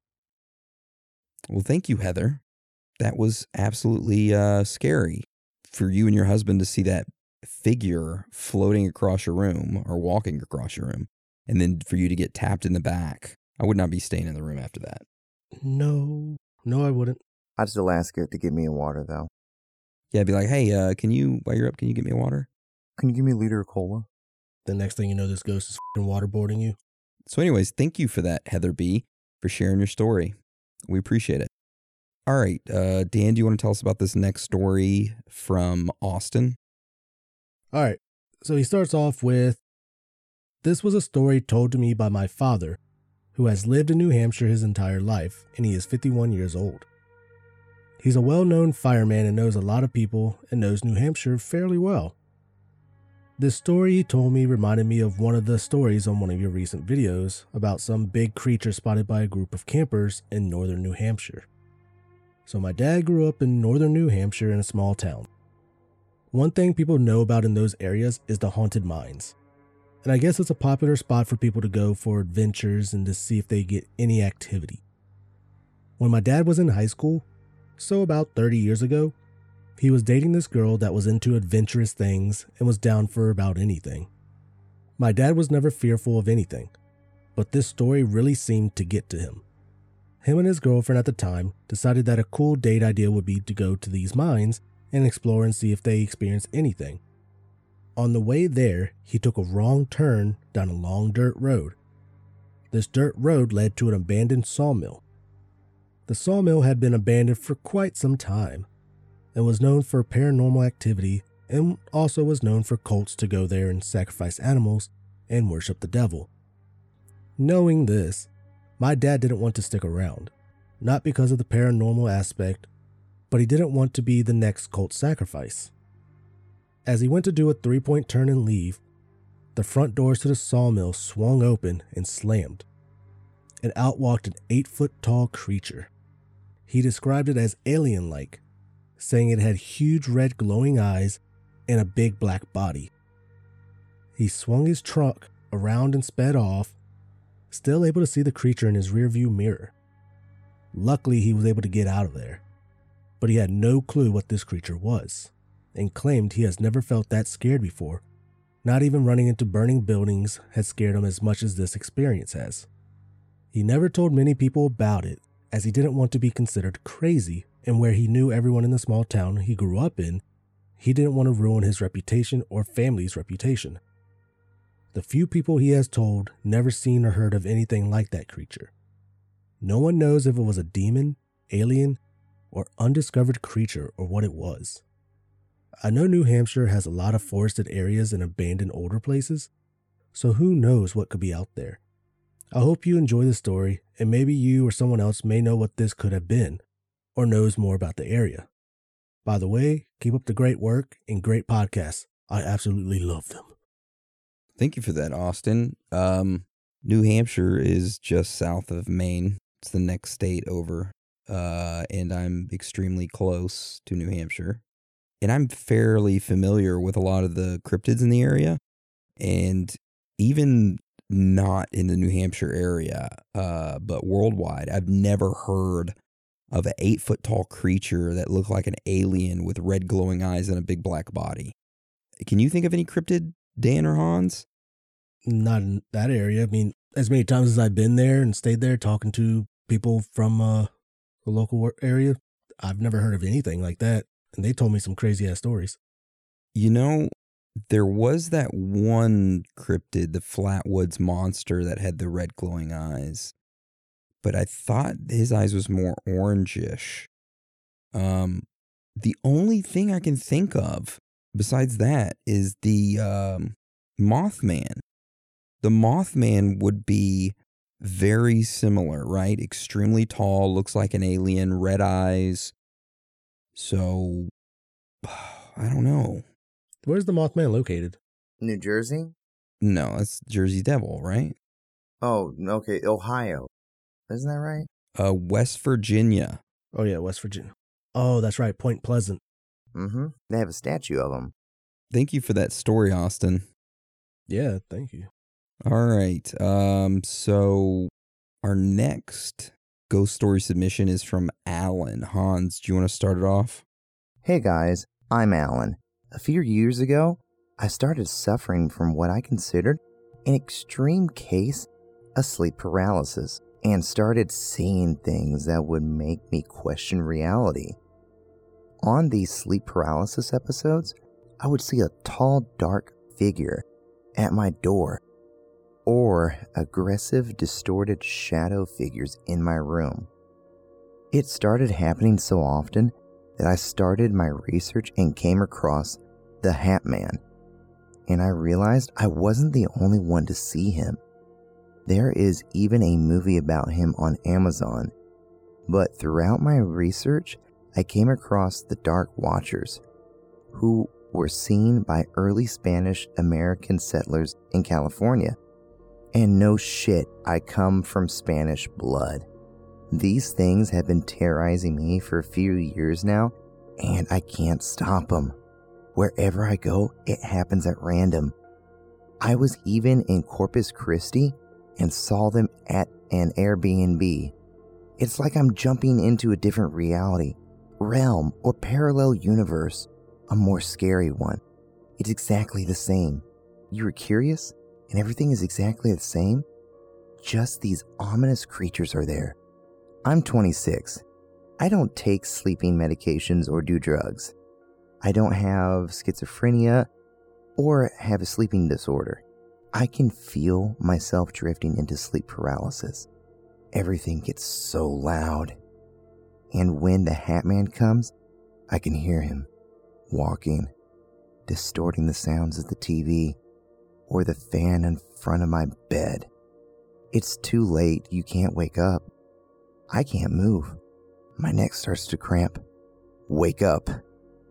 Well, thank you, Heather. That was absolutely uh, scary for you and your husband to see that figure floating across your room or walking across your room, and then for you to get tapped in the back. I would not be staying in the room after that. No, no, I wouldn't. I'd still ask it to give me a water, though. Yeah, I'd be like, hey, uh, can you while you're up, can you get me a water? Can you give me a liter of cola? The next thing you know, this ghost is fing waterboarding you. So, anyways, thank you for that, Heather B, for sharing your story. We appreciate it. All right, uh, Dan, do you want to tell us about this next story from Austin? All right. So he starts off with This was a story told to me by my father, who has lived in New Hampshire his entire life, and he is 51 years old. He's a well known fireman and knows a lot of people and knows New Hampshire fairly well. This story you told me reminded me of one of the stories on one of your recent videos about some big creature spotted by a group of campers in northern New Hampshire. So, my dad grew up in northern New Hampshire in a small town. One thing people know about in those areas is the haunted mines. And I guess it's a popular spot for people to go for adventures and to see if they get any activity. When my dad was in high school, so about 30 years ago, he was dating this girl that was into adventurous things and was down for about anything. My dad was never fearful of anything, but this story really seemed to get to him. Him and his girlfriend at the time decided that a cool date idea would be to go to these mines and explore and see if they experienced anything. On the way there, he took a wrong turn down a long dirt road. This dirt road led to an abandoned sawmill. The sawmill had been abandoned for quite some time and was known for paranormal activity and also was known for cults to go there and sacrifice animals and worship the devil. Knowing this, my dad didn't want to stick around, not because of the paranormal aspect, but he didn't want to be the next cult sacrifice. As he went to do a three point turn and leave, the front doors to the sawmill swung open and slammed, and out walked an eight foot tall creature. He described it as alien like, saying it had huge red glowing eyes and a big black body. He swung his truck around and sped off, still able to see the creature in his rearview mirror. Luckily, he was able to get out of there, but he had no clue what this creature was, and claimed he has never felt that scared before. Not even running into burning buildings had scared him as much as this experience has. He never told many people about it, as he didn't want to be considered crazy, and where he knew everyone in the small town he grew up in, he didn't want to ruin his reputation or family's reputation. The few people he has told never seen or heard of anything like that creature. No one knows if it was a demon, alien, or undiscovered creature or what it was. I know New Hampshire has a lot of forested areas and abandoned older places, so who knows what could be out there. I hope you enjoy the story, and maybe you or someone else may know what this could have been, or knows more about the area. By the way, keep up the great work and great podcasts. I absolutely love them. Thank you for that, Austin. Um, New Hampshire is just south of Maine. It's the next state over. Uh, and I'm extremely close to New Hampshire. And I'm fairly familiar with a lot of the cryptids in the area. And even not in the New Hampshire area, uh, but worldwide, I've never heard of an eight foot tall creature that looked like an alien with red glowing eyes and a big black body. Can you think of any cryptid, Dan or Hans? Not in that area. I mean, as many times as I've been there and stayed there talking to people from uh, the local area, I've never heard of anything like that. And they told me some crazy ass stories. You know, there was that one cryptid, the Flatwoods monster that had the red glowing eyes. But I thought his eyes was more orangish. Um the only thing I can think of besides that is the um Mothman. The Mothman would be very similar, right? Extremely tall, looks like an alien, red eyes. So I don't know. Where's the Mothman located? New Jersey? No, that's Jersey Devil, right? Oh, okay, Ohio. Isn't that right? Uh, West Virginia. Oh, yeah, West Virginia. Oh, that's right, Point Pleasant. Mm-hmm. They have a statue of him. Thank you for that story, Austin. Yeah, thank you. All right. Um, so our next ghost story submission is from Alan. Hans, do you want to start it off? Hey guys, I'm Alan. A few years ago, I started suffering from what I considered an extreme case of sleep paralysis and started seeing things that would make me question reality. on these sleep paralysis episodes, I would see a tall, dark figure at my door or aggressive, distorted shadow figures in my room. It started happening so often that I started my research and came across the Hat Man. And I realized I wasn't the only one to see him. There is even a movie about him on Amazon. But throughout my research, I came across the Dark Watchers, who were seen by early Spanish American settlers in California. And no shit, I come from Spanish blood. These things have been terrorizing me for a few years now, and I can't stop them. Wherever I go, it happens at random. I was even in Corpus Christi and saw them at an Airbnb. It's like I'm jumping into a different reality, realm, or parallel universe, a more scary one. It's exactly the same. You were curious, and everything is exactly the same? Just these ominous creatures are there. I'm 26. I don't take sleeping medications or do drugs. I don't have schizophrenia or have a sleeping disorder. I can feel myself drifting into sleep paralysis. Everything gets so loud. And when the Hat Man comes, I can hear him walking, distorting the sounds of the TV or the fan in front of my bed. It's too late, you can't wake up. I can't move. My neck starts to cramp. Wake up.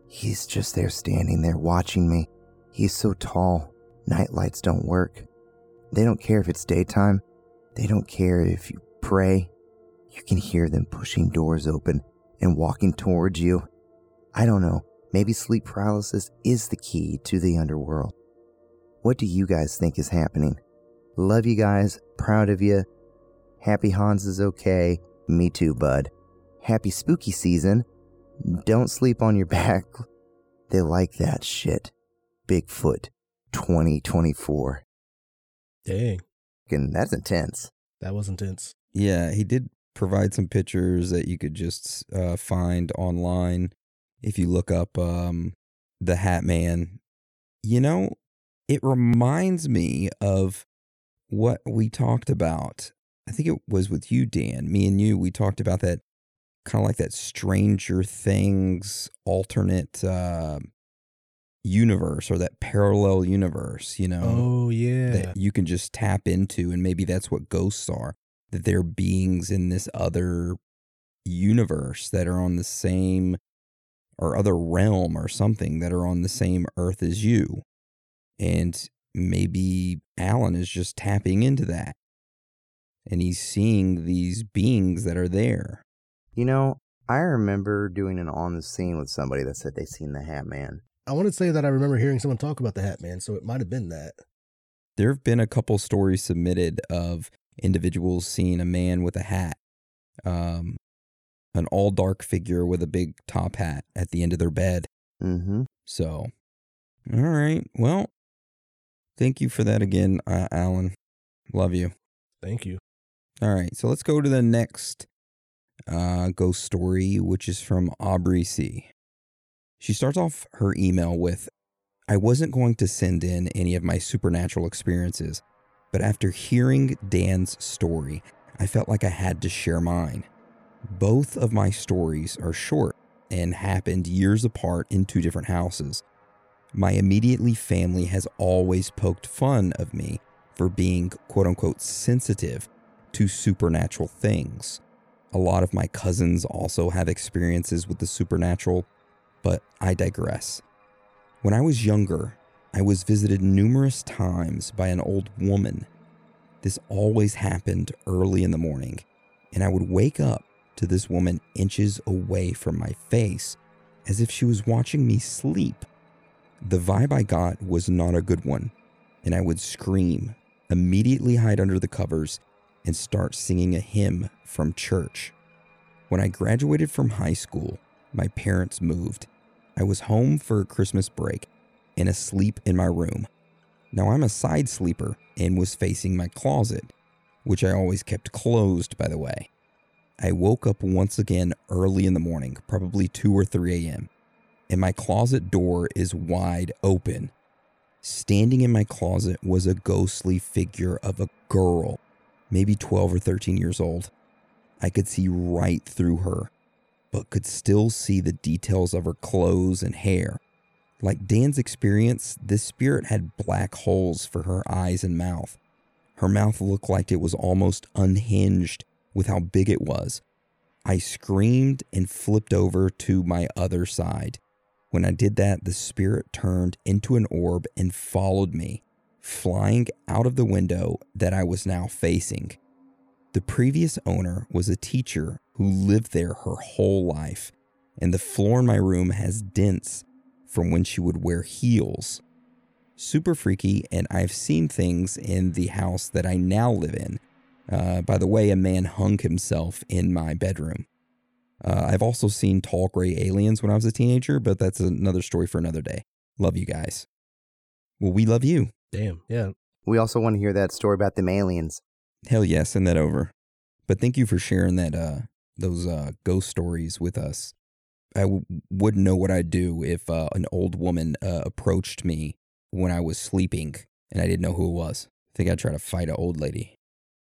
He's just there standing there watching me. He's so tall, Night lights don't work. They don't care if it's daytime. They don't care if you pray. You can hear them pushing doors open and walking towards you. I don't know. Maybe sleep paralysis is the key to the underworld. What do you guys think is happening? Love you guys. Proud of you. Happy Hans is okay. Me too, bud. Happy spooky season. Don't sleep on your back. They like that shit. Bigfoot. 2024. Dang, And that's intense. that was intense. Yeah, he did provide some pictures that you could just uh, find online if you look up um, the Hat Man. You know, it reminds me of what we talked about. I think it was with you, Dan. Me and you, we talked about that kind of like that Stranger Things alternate uh, universe or that parallel universe, you know? Oh yeah. that you can just tap into and maybe that's what ghosts are that they're beings in this other universe that are on the same or other realm or something that are on the same earth as you and maybe alan is just tapping into that and he's seeing these beings that are there You know, I remember doing an on the scene with somebody that said they seen the Hat Man. I want to say that I remember hearing someone talk about the Hat Man, so it might have been that. there have been a couple stories submitted of individuals seeing a man with a hat um, an all dark figure with a big top hat at the end of their bed Mm-hmm. So, all right. Well, thank you for that again, uh, Alan. Love you. Thank you. All right. So let's go to the next uh, ghost story, which is from Aubrey C. She starts off her email with I wasn't going to send in any of my supernatural experiences, but after hearing Dan's story, I felt like I had to share mine. Both of my stories are short and happened years apart in two different houses. My immediately family has always poked fun of me for being quote unquote sensitive to supernatural things. A lot of my cousins also have experiences with the supernatural, but I digress. When I was younger, I was visited numerous times by an old woman. This always happened early in the morning, and I would wake up to this woman inches away from my face as if she was watching me sleep. The vibe I got was not a good one, and I would scream, immediately hide under the covers, and start singing a hymn from church. When I graduated from high school, my parents moved. I was home for Christmas break and asleep in my room. Now I'm a side sleeper and was facing my closet, which I always kept closed, by the way. I woke up once again early in the morning, probably 2 or 3 a.m., and my closet door is wide open. Standing in my closet was a ghostly figure of a girl, maybe 12 or 13 years old. I could see right through her, but could still see the details of her clothes and hair. Like Dan's experience, this spirit had black holes for her eyes and mouth. Her mouth looked like it was almost unhinged with how big it was. I screamed and flipped over to my other side. When I did that, the spirit turned into an orb and followed me, flying out of the window that I was now facing. The previous owner was a teacher who lived there her whole life, and the floor in my room has dents from when she would wear heels. Super freaky, and I've seen things in the house that I now live in. Uh, by the way, a man hung himself in my bedroom. Uh, I've also seen tall gray aliens when I was a teenager, but that's another story for another day. Love you guys. Well, we love you. Damn. Yeah. We also want to hear that story about them aliens. Hell yeah, send that over. But thank you for sharing that uh those uh ghost stories with us. I w- wouldn't know what I'd do if uh, an old woman uh, approached me when I was sleeping and I didn't know who it was. I think I'd try to fight an old lady.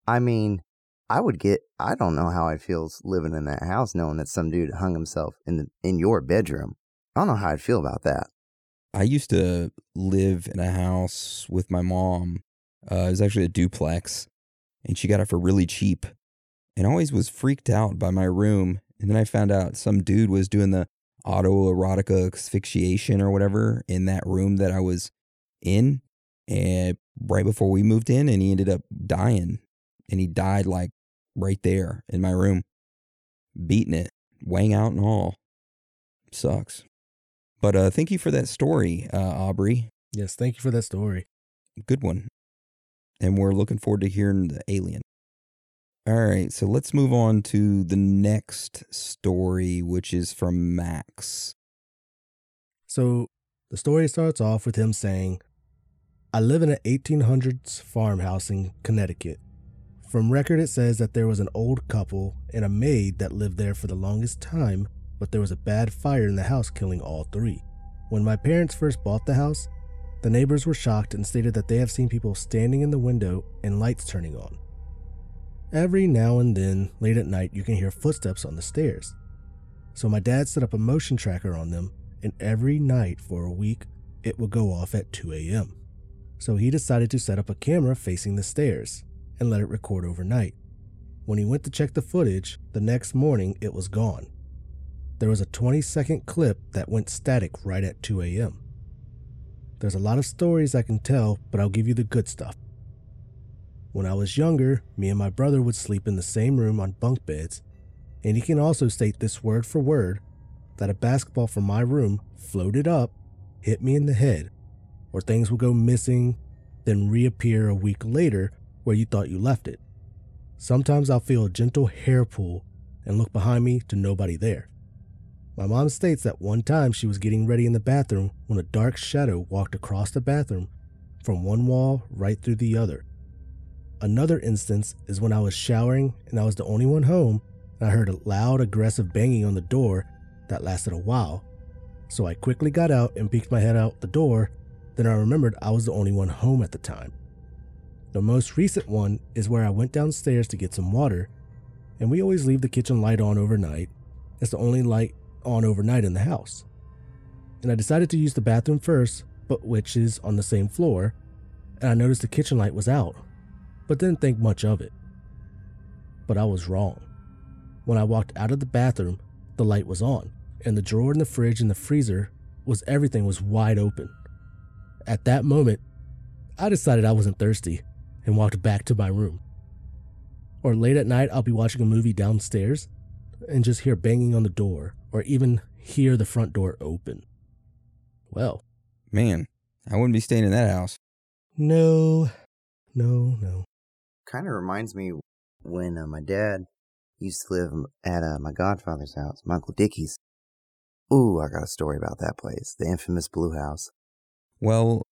I mean, I would get. I don't know how I'd feel living in that house, knowing that some dude hung himself in the in your bedroom. I don't know how I'd feel about that. I used to live in a house with my mom. Uh, it was actually a duplex, and she got it for really cheap. And always was freaked out by my room. And then I found out some dude was doing the autoerotic asphyxiation or whatever in that room that I was in. And right before we moved in, and he ended up dying. And he died like right there in my room, beating it, weighing out and all. Sucks. But uh, thank you for that story, uh, Aubrey. Yes. Thank you for that story. Good one. And we're looking forward to hearing the alien. All right, so let's move on to the next story, which is from Max. So the story starts off with him saying, I live in an 1800s farmhouse in Connecticut. From record, it says that there was an old couple and a maid that lived there for the longest time, but there was a bad fire in the house, killing all three. When my parents first bought the house, the neighbors were shocked and stated that they have seen people standing in the window and lights turning on. Every now and then, late at night, you can hear footsteps on the stairs. So my dad set up a motion tracker on them, and every night for a week, it would go off at 2 a.m. So he decided to set up a camera facing the stairs and let it record overnight. When he went to check the footage, the next morning it was gone. There was a 20 second clip that went static right at 2 a.m. There's a lot of stories I can tell, but I'll give you the good stuff. When I was younger, me and my brother would sleep in the same room on bunk beds, and he can also state this word for word that a basketball from my room floated up, hit me in the head, or things would go missing, then reappear a week later where you thought you left it. Sometimes I'll feel a gentle hair pull and look behind me to nobody there. My mom states that one time she was getting ready in the bathroom when a dark shadow walked across the bathroom from one wall right through the other. Another instance is when I was showering and I was the only one home, and I heard a loud, aggressive banging on the door that lasted a while. So I quickly got out and peeked my head out the door. Then I remembered I was the only one home at the time. The most recent one is where I went downstairs to get some water, and we always leave the kitchen light on overnight. It's the only light on overnight in the house. And I decided to use the bathroom first, but which is on the same floor, and I noticed the kitchen light was out but didn't think much of it. But I was wrong. When I walked out of the bathroom, the light was on, and the drawer in the fridge and the freezer was everything was wide open. At that moment, I decided I wasn't thirsty and walked back to my room. Or late at night, I'll be watching a movie downstairs and just hear banging on the door, or even hear the front door open. Well, Man, I wouldn't be staying in that house. no, no, no. Kind of reminds me when uh, my dad used to live at uh, my godfather's house, my Uncle Dickie's. Ooh, I got a story about that place, the infamous Blue House. Well,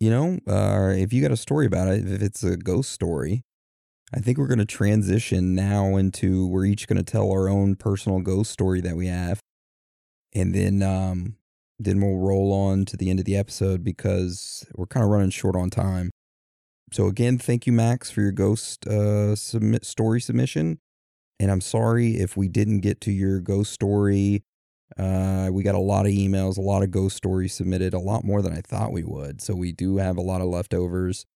you know, uh, if you got a story about it, if it's a ghost story, I think we're going to transition now into we're each going to tell our own personal ghost story that we have. And then um, then we'll roll on to the end of the episode because we're kind of running short on time. So again, thank you, Max, for your ghost uh, submit story submission. And I'm sorry if we didn't get to your ghost story. Uh, we got a lot of emails, a lot of ghost stories submitted, a lot more than I thought we would. So we do have a lot of leftovers.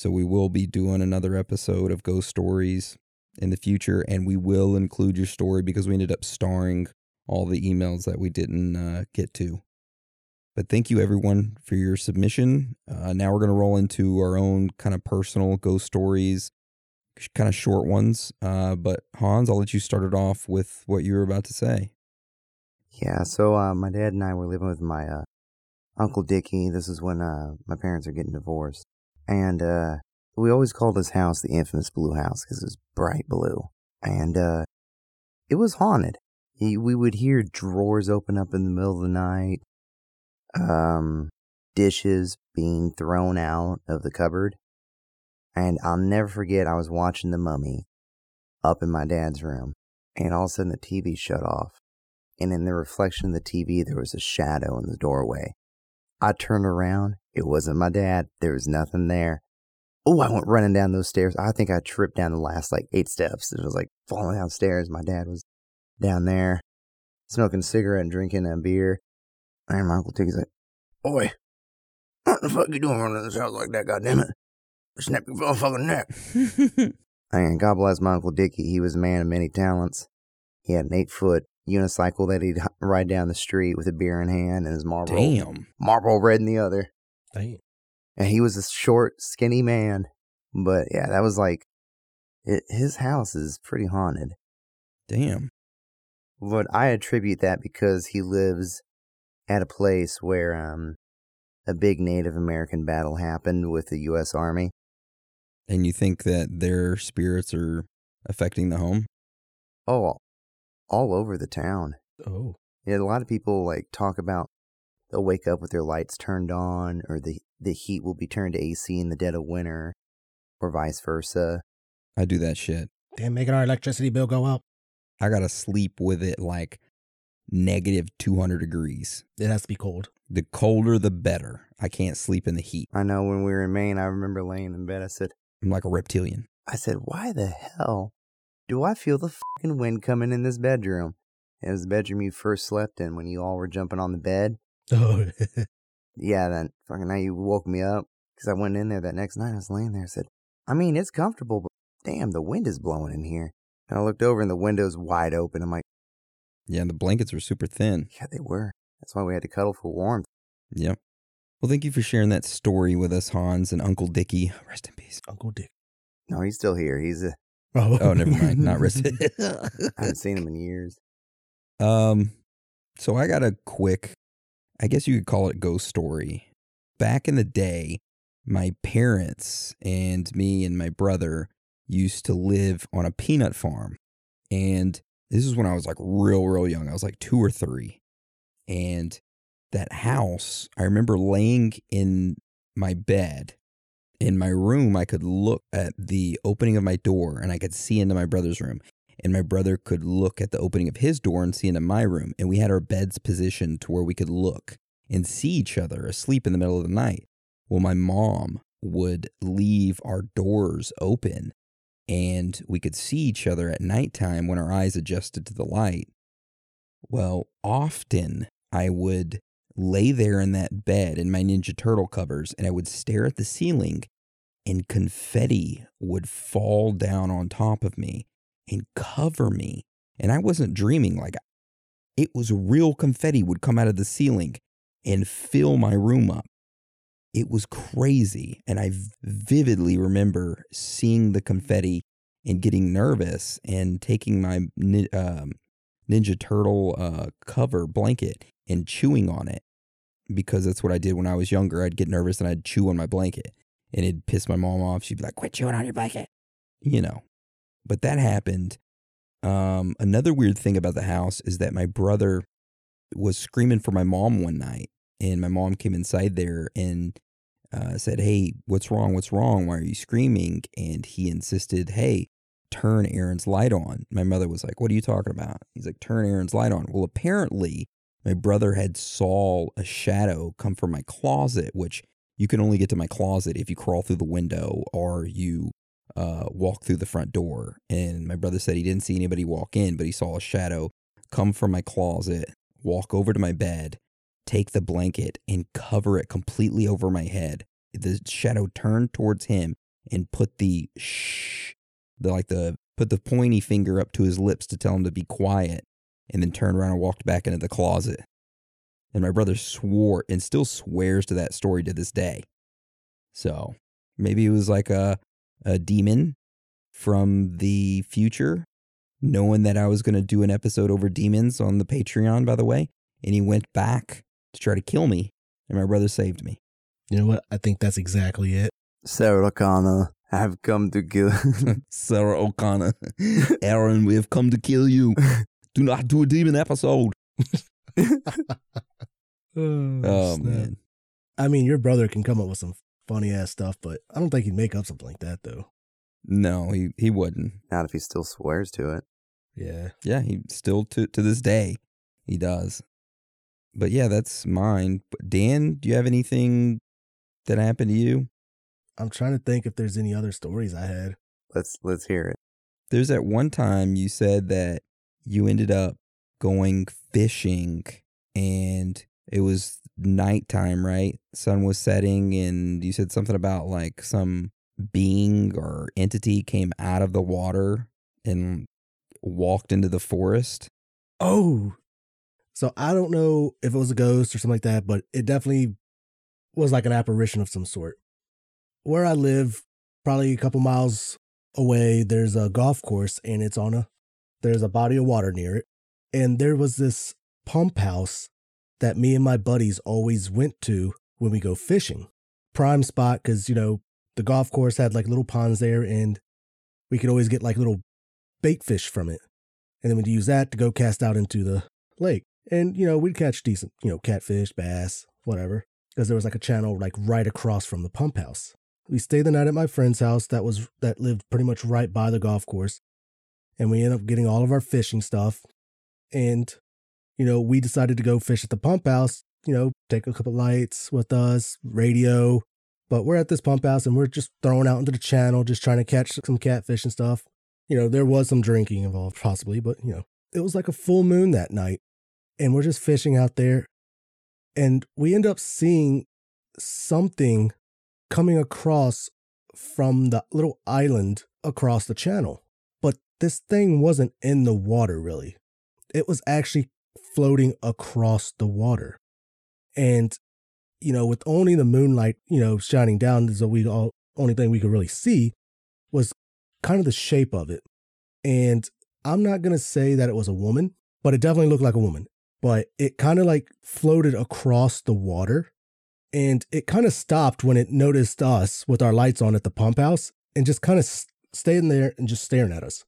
So we will be doing another episode of ghost stories in the future, and we will include your story because we ended up starring all the emails that we didn't uh, get to. But thank you everyone for your submission. Uh, now we're going to roll into our own kind of personal ghost stories, kind of short ones. Uh, but Hans, I'll let you start it off with what you were about to say. Yeah, so uh, my dad and I were living with my uh, uncle Dickie. This is when uh, my parents are getting divorced, and uh, we always called his house the infamous blue house because it was bright blue, and uh, it was haunted. He, we would hear drawers open up in the middle of the night, um, dishes being thrown out of the cupboard, and I'll never forget. I was watching The Mummy up in my dad's room, and all of a sudden the TV shut off and in the reflection of the TV, there was a shadow in the doorway. I turned around. It wasn't my dad. There was nothing there. Oh, I went running down those stairs. I think I tripped down the last like eight steps. It was like falling downstairs. My dad was down there smoking a cigarette and drinking a beer. And my Uncle Tigg's like, Boy, what the fuck you doing running in this house like that, goddammit? Snap your motherfucking neck. and God bless my Uncle Dickie. He was a man of many talents. He had an eight foot unicycle that he'd ride down the street with a beer in hand and his Marlboro, Damn. Marlboro red in the other. Damn. And he was a short, skinny man. But yeah, that was like, it, his house is pretty haunted. Damn. But I attribute that because he lives at a place where um, a big Native American battle happened with the U.S. Army. And you think that their spirits are affecting the home? Oh, all over the town. Oh. Yeah, a lot of people like talk about they'll wake up with their lights turned on, or the the heat will be turned to AC in the dead of winter, or vice versa. I do that shit. Damn, making our electricity bill go up. I gotta sleep with it like negative 200 degrees. It has to be cold. The colder, the better. I can't sleep in the heat. I know when we were in Maine, I remember laying in bed. I said, I'm like a reptilian. I said, why the hell do I feel the fucking wind coming in this bedroom? It was the bedroom you first slept in when you all were jumping on the bed. Oh. Yeah, then fucking now you woke me up because I went in there that next night. I was laying there. I said, I mean, it's comfortable, but damn, the wind is blowing in here. And I looked over and the window's wide open. I'm like, Yeah, and the blankets were super thin. yeah, they were. That's why we had to cuddle for warmth. Yep. Well, thank you for sharing that story with us, Hans and Uncle Dickie. Rest in peace. Uncle Dick. No, he's still here. He's a, Oh, Oh, never mind. Not rested. I haven't seen him in years. Um, so I got a quick, I guess you could call it ghost story. Back in the day, my parents and me and my brother used to live on a peanut farm. And this is when I was like real, real young. I was like two or three. And that house, I remember laying in my bed in my room. I could look at the opening of my door and I could see into my brother's room and my brother could look at the opening of his door and see into my room. And we had our beds positioned to where we could look and see each other asleep in the middle of the night. Well, my mom would leave our doors open and we could see each other at nighttime when our eyes adjusted to the light. Well, often I would lay there in that bed in my Ninja Turtle covers and I would stare at the ceiling and confetti would fall down on top of me and cover me. And I wasn't dreaming like it was real confetti would come out of the ceiling and fill my room up. It was crazy. And I vividly remember seeing the confetti and getting nervous and taking my um, Ninja Turtle uh, cover blanket and chewing on it because that's what I did when I was younger. I'd get nervous and I'd chew on my blanket and it'd piss my mom off. She'd be like, quit chewing on your blanket. You know, but that happened. Um, another weird thing about the house is that my brother was screaming for my mom one night, and my mom came inside there and uh, said, "Hey, what's wrong? What's wrong? Why are you screaming?" And he insisted, "Hey, turn Aaron's light on." My mother was like, "What are you talking about?" He's like, "Turn Aaron's light on." Well, apparently, my brother had saw a shadow come from my closet, which you can only get to my closet if you crawl through the window or you uh, walk through the front door. And my brother said he didn't see anybody walk in, but he saw a shadow come from my closet, walk over to my bed, take the blanket, and cover it completely over my head. The shadow turned towards him and put the shh, the like the put the pointy finger up to his lips to tell him to be quiet, and then turned around and walked back into the closet. And my brother swore and still swears to that story to this day. So maybe it was like a a demon from the future, knowing that I was going to do an episode over demons on the Patreon, by the way. And he went back to try to kill me, and my brother saved me. You know what? I think that's exactly it. Sarah O'Connor, I have come to kill. Sarah O'Connor, Aaron, we have come to kill you. Do not do a demon episode. Oh, oh, snap. man. I mean, your brother can come up with some funny ass stuff, but I don't think he'd make up something like that though. No, he, he wouldn't. Not if he still swears to it. Yeah. Yeah, he still to to this day he does. But yeah, that's mine. But Dan, do you have anything that happened to you? I'm trying to think if there's any other stories I had. Let's let's hear it. There's that one time you said that you ended up going fishing and it was nighttime, right? Sun was setting and you said something about like some being or entity came out of the water and walked into the forest. Oh. So I don't know if it was a ghost or something like that, but it definitely was like an apparition of some sort. Where I live, probably a couple miles away, there's a golf course and it's on a there's a body of water near it. And there was this pump house that me and my buddies always went to when we go fishing. Prime spot because, you know, the golf course had like little ponds there and we could always get like little bait fish from it. And then we'd use that to go cast out into the lake. And, you know, we'd catch decent, you know, catfish, bass, whatever, because there was like a channel like right across from the pump house. We stayed the night at my friend's house that was that lived pretty much right by the golf course. And we ended up getting all of our fishing stuff. And, you know, we decided to go fish at the pump house, you know, take a couple lights with us, radio. But we're at this pump house and we're just throwing out into the channel, just trying to catch some catfish and stuff. You know, there was some drinking involved, possibly, but, you know, it was like a full moon that night. And we're just fishing out there. And we end up seeing something coming across from the little island across the channel. But this thing wasn't in the water, really. It was actually floating across the water. And, you know, with only the moonlight, you know, shining down, so we all only thing we could really see was kind of the shape of it. And I'm not gonna say that it was a woman, but it definitely looked like a woman. But it kind of like floated across the water and it kind of stopped when it noticed us with our lights on at the pump house and just kind of s- stayed in there and just staring at us.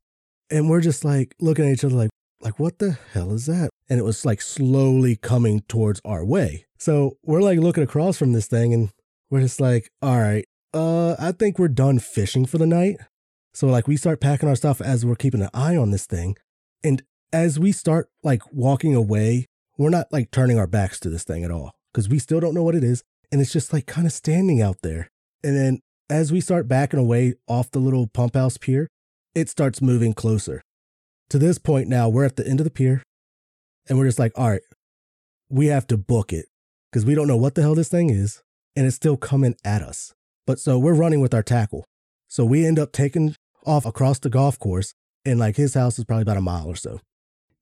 And we're just like looking at each other like, like, what the hell is that? And it was like slowly coming towards our way. So we're like looking across from this thing and we're just like, all right, uh, I think we're done fishing for the night. So like we start packing our stuff as we're keeping an eye on this thing. And as we start like walking away, we're not like turning our backs to this thing at all because we still don't know what it is. And it's just like kind of standing out there. And then as we start backing away off the little pump house pier, it starts moving closer. To this point now, we're at the end of the pier and we're just like, all right, we have to book it because we don't know what the hell this thing is and it's still coming at us. But so we're running with our tackle. So we end up taking off across the golf course and like his house is probably about a mile or so.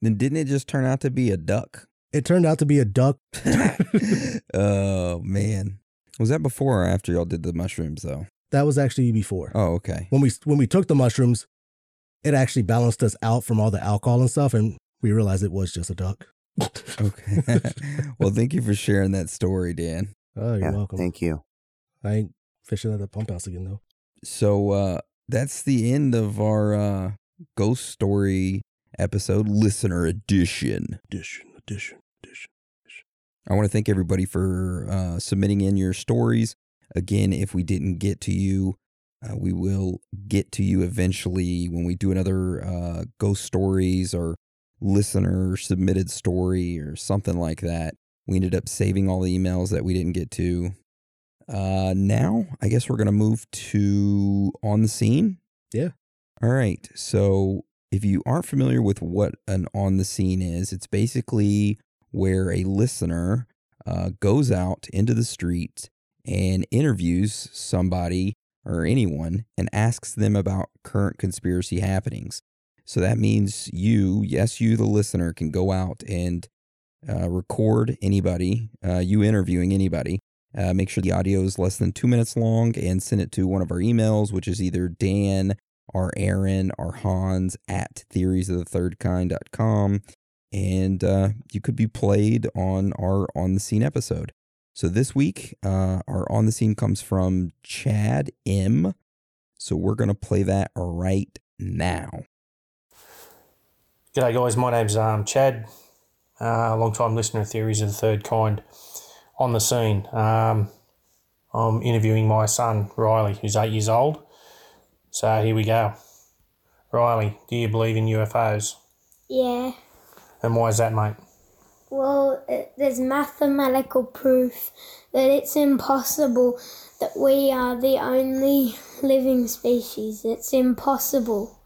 Then didn't it just turn out to be a duck? It turned out to be a duck. oh man. Was that before or after y'all did the mushrooms though? That was actually before. Oh, okay. When we when we took the mushrooms, it actually balanced us out from all the alcohol and stuff, and we realized it was just a duck. Okay. well, thank you for sharing that story, Dan. Oh, you're yeah, welcome. thank you. I ain't fishing at the pump house again though. So uh that's the end of our uh ghost story episode listener edition. Edition, edition, edition. edition. I want to thank everybody for uh, submitting in your stories. Again, if we didn't get to you, uh, we will get to you eventually when we do another uh, ghost stories or listener submitted story or something like that. We ended up saving all the emails that we didn't get to. Uh, now, I guess we're going to move to on the scene. Yeah. All right. So, if you aren't familiar with what an on the scene is, it's basically where a listener uh, goes out into the street and interviews somebody or anyone and asks them about current conspiracy happenings. So that means you, yes, you, the listener, can go out and uh, record anybody, uh, you interviewing anybody. Uh, make sure the audio is less than two minutes long and send it to one of our emails, which is either Dan or Aaron or Hans at theoriesofthethirdkind.com. And uh, you could be played on our On the Scene episode. So this week, uh, our On the Scene comes from Chad M. So we're going to play that right now. G'day guys, my name's um, Chad, uh, long time listener of Theories of the Third Kind. On the scene, um, I'm interviewing my son Riley, who's eight years old. So here we go. Riley, do you believe in UFOs? Yeah. And why is that, mate? Well, it, there's mathematical proof that it's impossible that we are the only living species. It's impossible.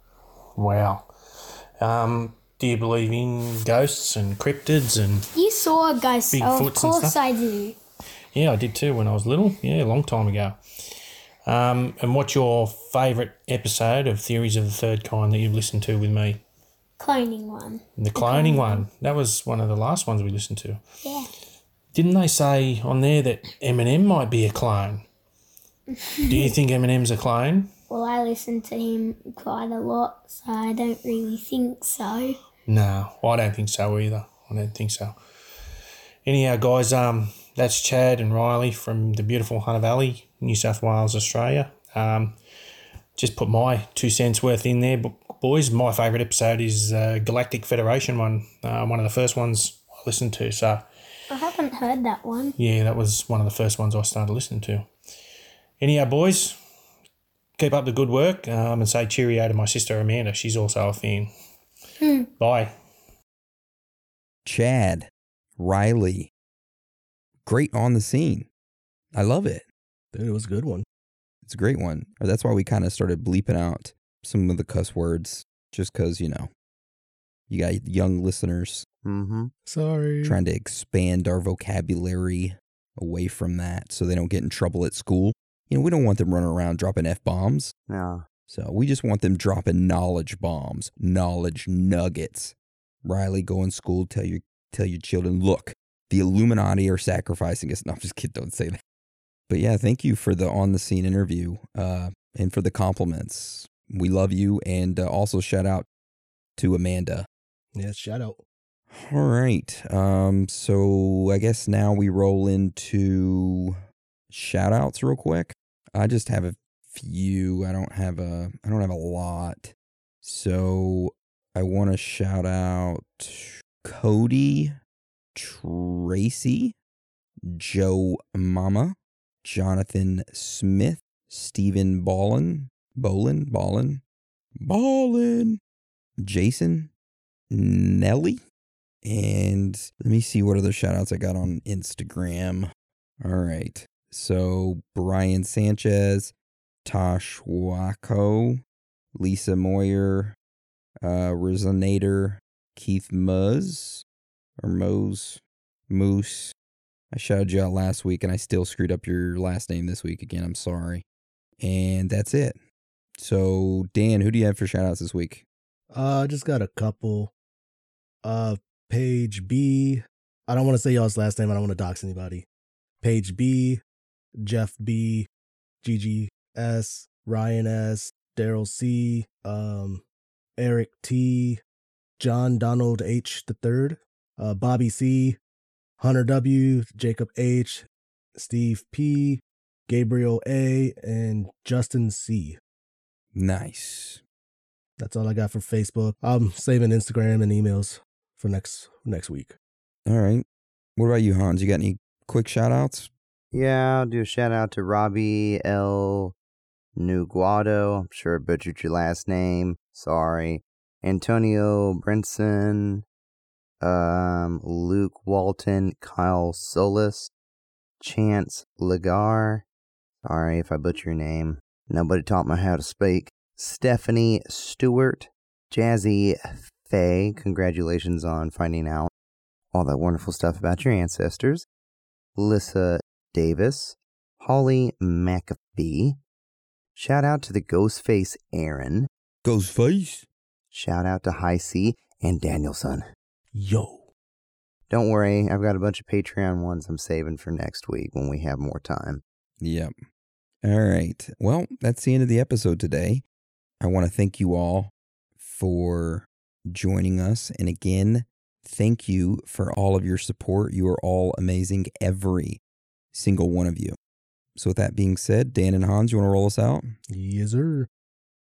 Wow. Um, do you believe in ghosts and cryptids and You saw a ghost. Bigfoots Oh, of course? I do. Yeah, I did too when I was little. Yeah, a long time ago. Um, and what's your favourite episode of Theories of the Third Kind that you've listened to with me? Cloning one. The cloning one. That was one of the last ones we listened to. Yeah. Didn't they say on there that Eminem might be a clone? Do you think Eminem's a clone? Well, I listen to him quite a lot, so I don't really think so. No, I don't think so either. I don't think so. Anyhow, guys, um, that's Chad and Riley from the beautiful Hunter Valley, New South Wales, Australia. Um, just put my two cents worth in there, bo- boys. My favourite episode is uh, Galactic Federation one, uh, one of the first ones I listened to. So I haven't heard that one. yeah, that was one of the first ones I started listening to. Anyhow, boys, keep up the good work um, and say cheerio to my sister Amanda. She's also a fan. Bye. Chad, Riley, great on the scene. I love it. Dude, it was a good one. It's a great one. That's why we kind of started bleeping out some of the cuss words, just because, you know, you got young listeners Mm-hmm. Sorry. trying to expand our vocabulary away from that so they don't get in trouble at school. You know, we don't want them running around dropping F bombs. No. So we just want them dropping knowledge bombs, knowledge nuggets. Riley, go in school, tell your tell your children, look, the Illuminati are sacrificing us. No, I'm just kidding, don't say that. But yeah, thank you for the on the scene interview uh, and for the compliments. We love you, and uh, also shout out to Amanda. Yeah, shout out. All right. Um, so I guess now we roll into shout outs real quick. I just have a few. I don't have a I don't have a lot. So I want to shout out Cody, Tracy, Joe Mama, Jonathan Smith, Stephen Ballin, Bolin, Ballin, Ballin, Jason, Nelly, and let me see what other shout outs I got on Instagram. All right. So Brian Sanchez, Tosh Wako, Lisa Moyer, uh, Resonator, Keith Muzz, or Mose, Moose. I shouted you out last week and I still screwed up your last name this week again. I'm sorry. And that's it. So, Dan, who do you have for shout outs this week? Uh, I just got a couple. Uh, Page B. I don't want to say y'all's last name. I don't want to dox anybody. Page B, Jeff B, Gigi S, Ryan S, Daryl C, um, Eric T, John Donald H the third, uh, Bobby C, Hunter W, Jacob H, Steve P, Gabriel A, and Justin C. Nice. That's all I got for Facebook. I'm saving Instagram and emails for next next week. All right. What about you, Hans? You got any quick shout outs? Yeah, I'll do a shout out to Robbie L. Nuguado. I'm sure I butchered your last name. Sorry. Antonio Brinson, um, Luke Walton, Kyle Solis, Chance Lagar. Sorry if I butcher your name. Nobody taught me how to speak. Stephanie Stewart, Jazzy Faye. Congratulations on finding out all that wonderful stuff about your ancestors. Lissa Davis, Holly McAfee. Shout out to the Ghostface Aaron. Ghostface. Shout out to High C and Danielson. Yo. Don't worry, I've got a bunch of Patreon ones I'm saving for next week when we have more time. Yep. All right. Well, that's the end of the episode today. I want to thank you all for joining us. And again, thank you for all of your support. You are all amazing, every single one of you. So, with that being said, Dan and Hans, you want to roll us out? Yes, sir.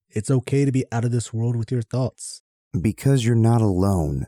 It's okay to be out of this world with your thoughts. Because you're not alone.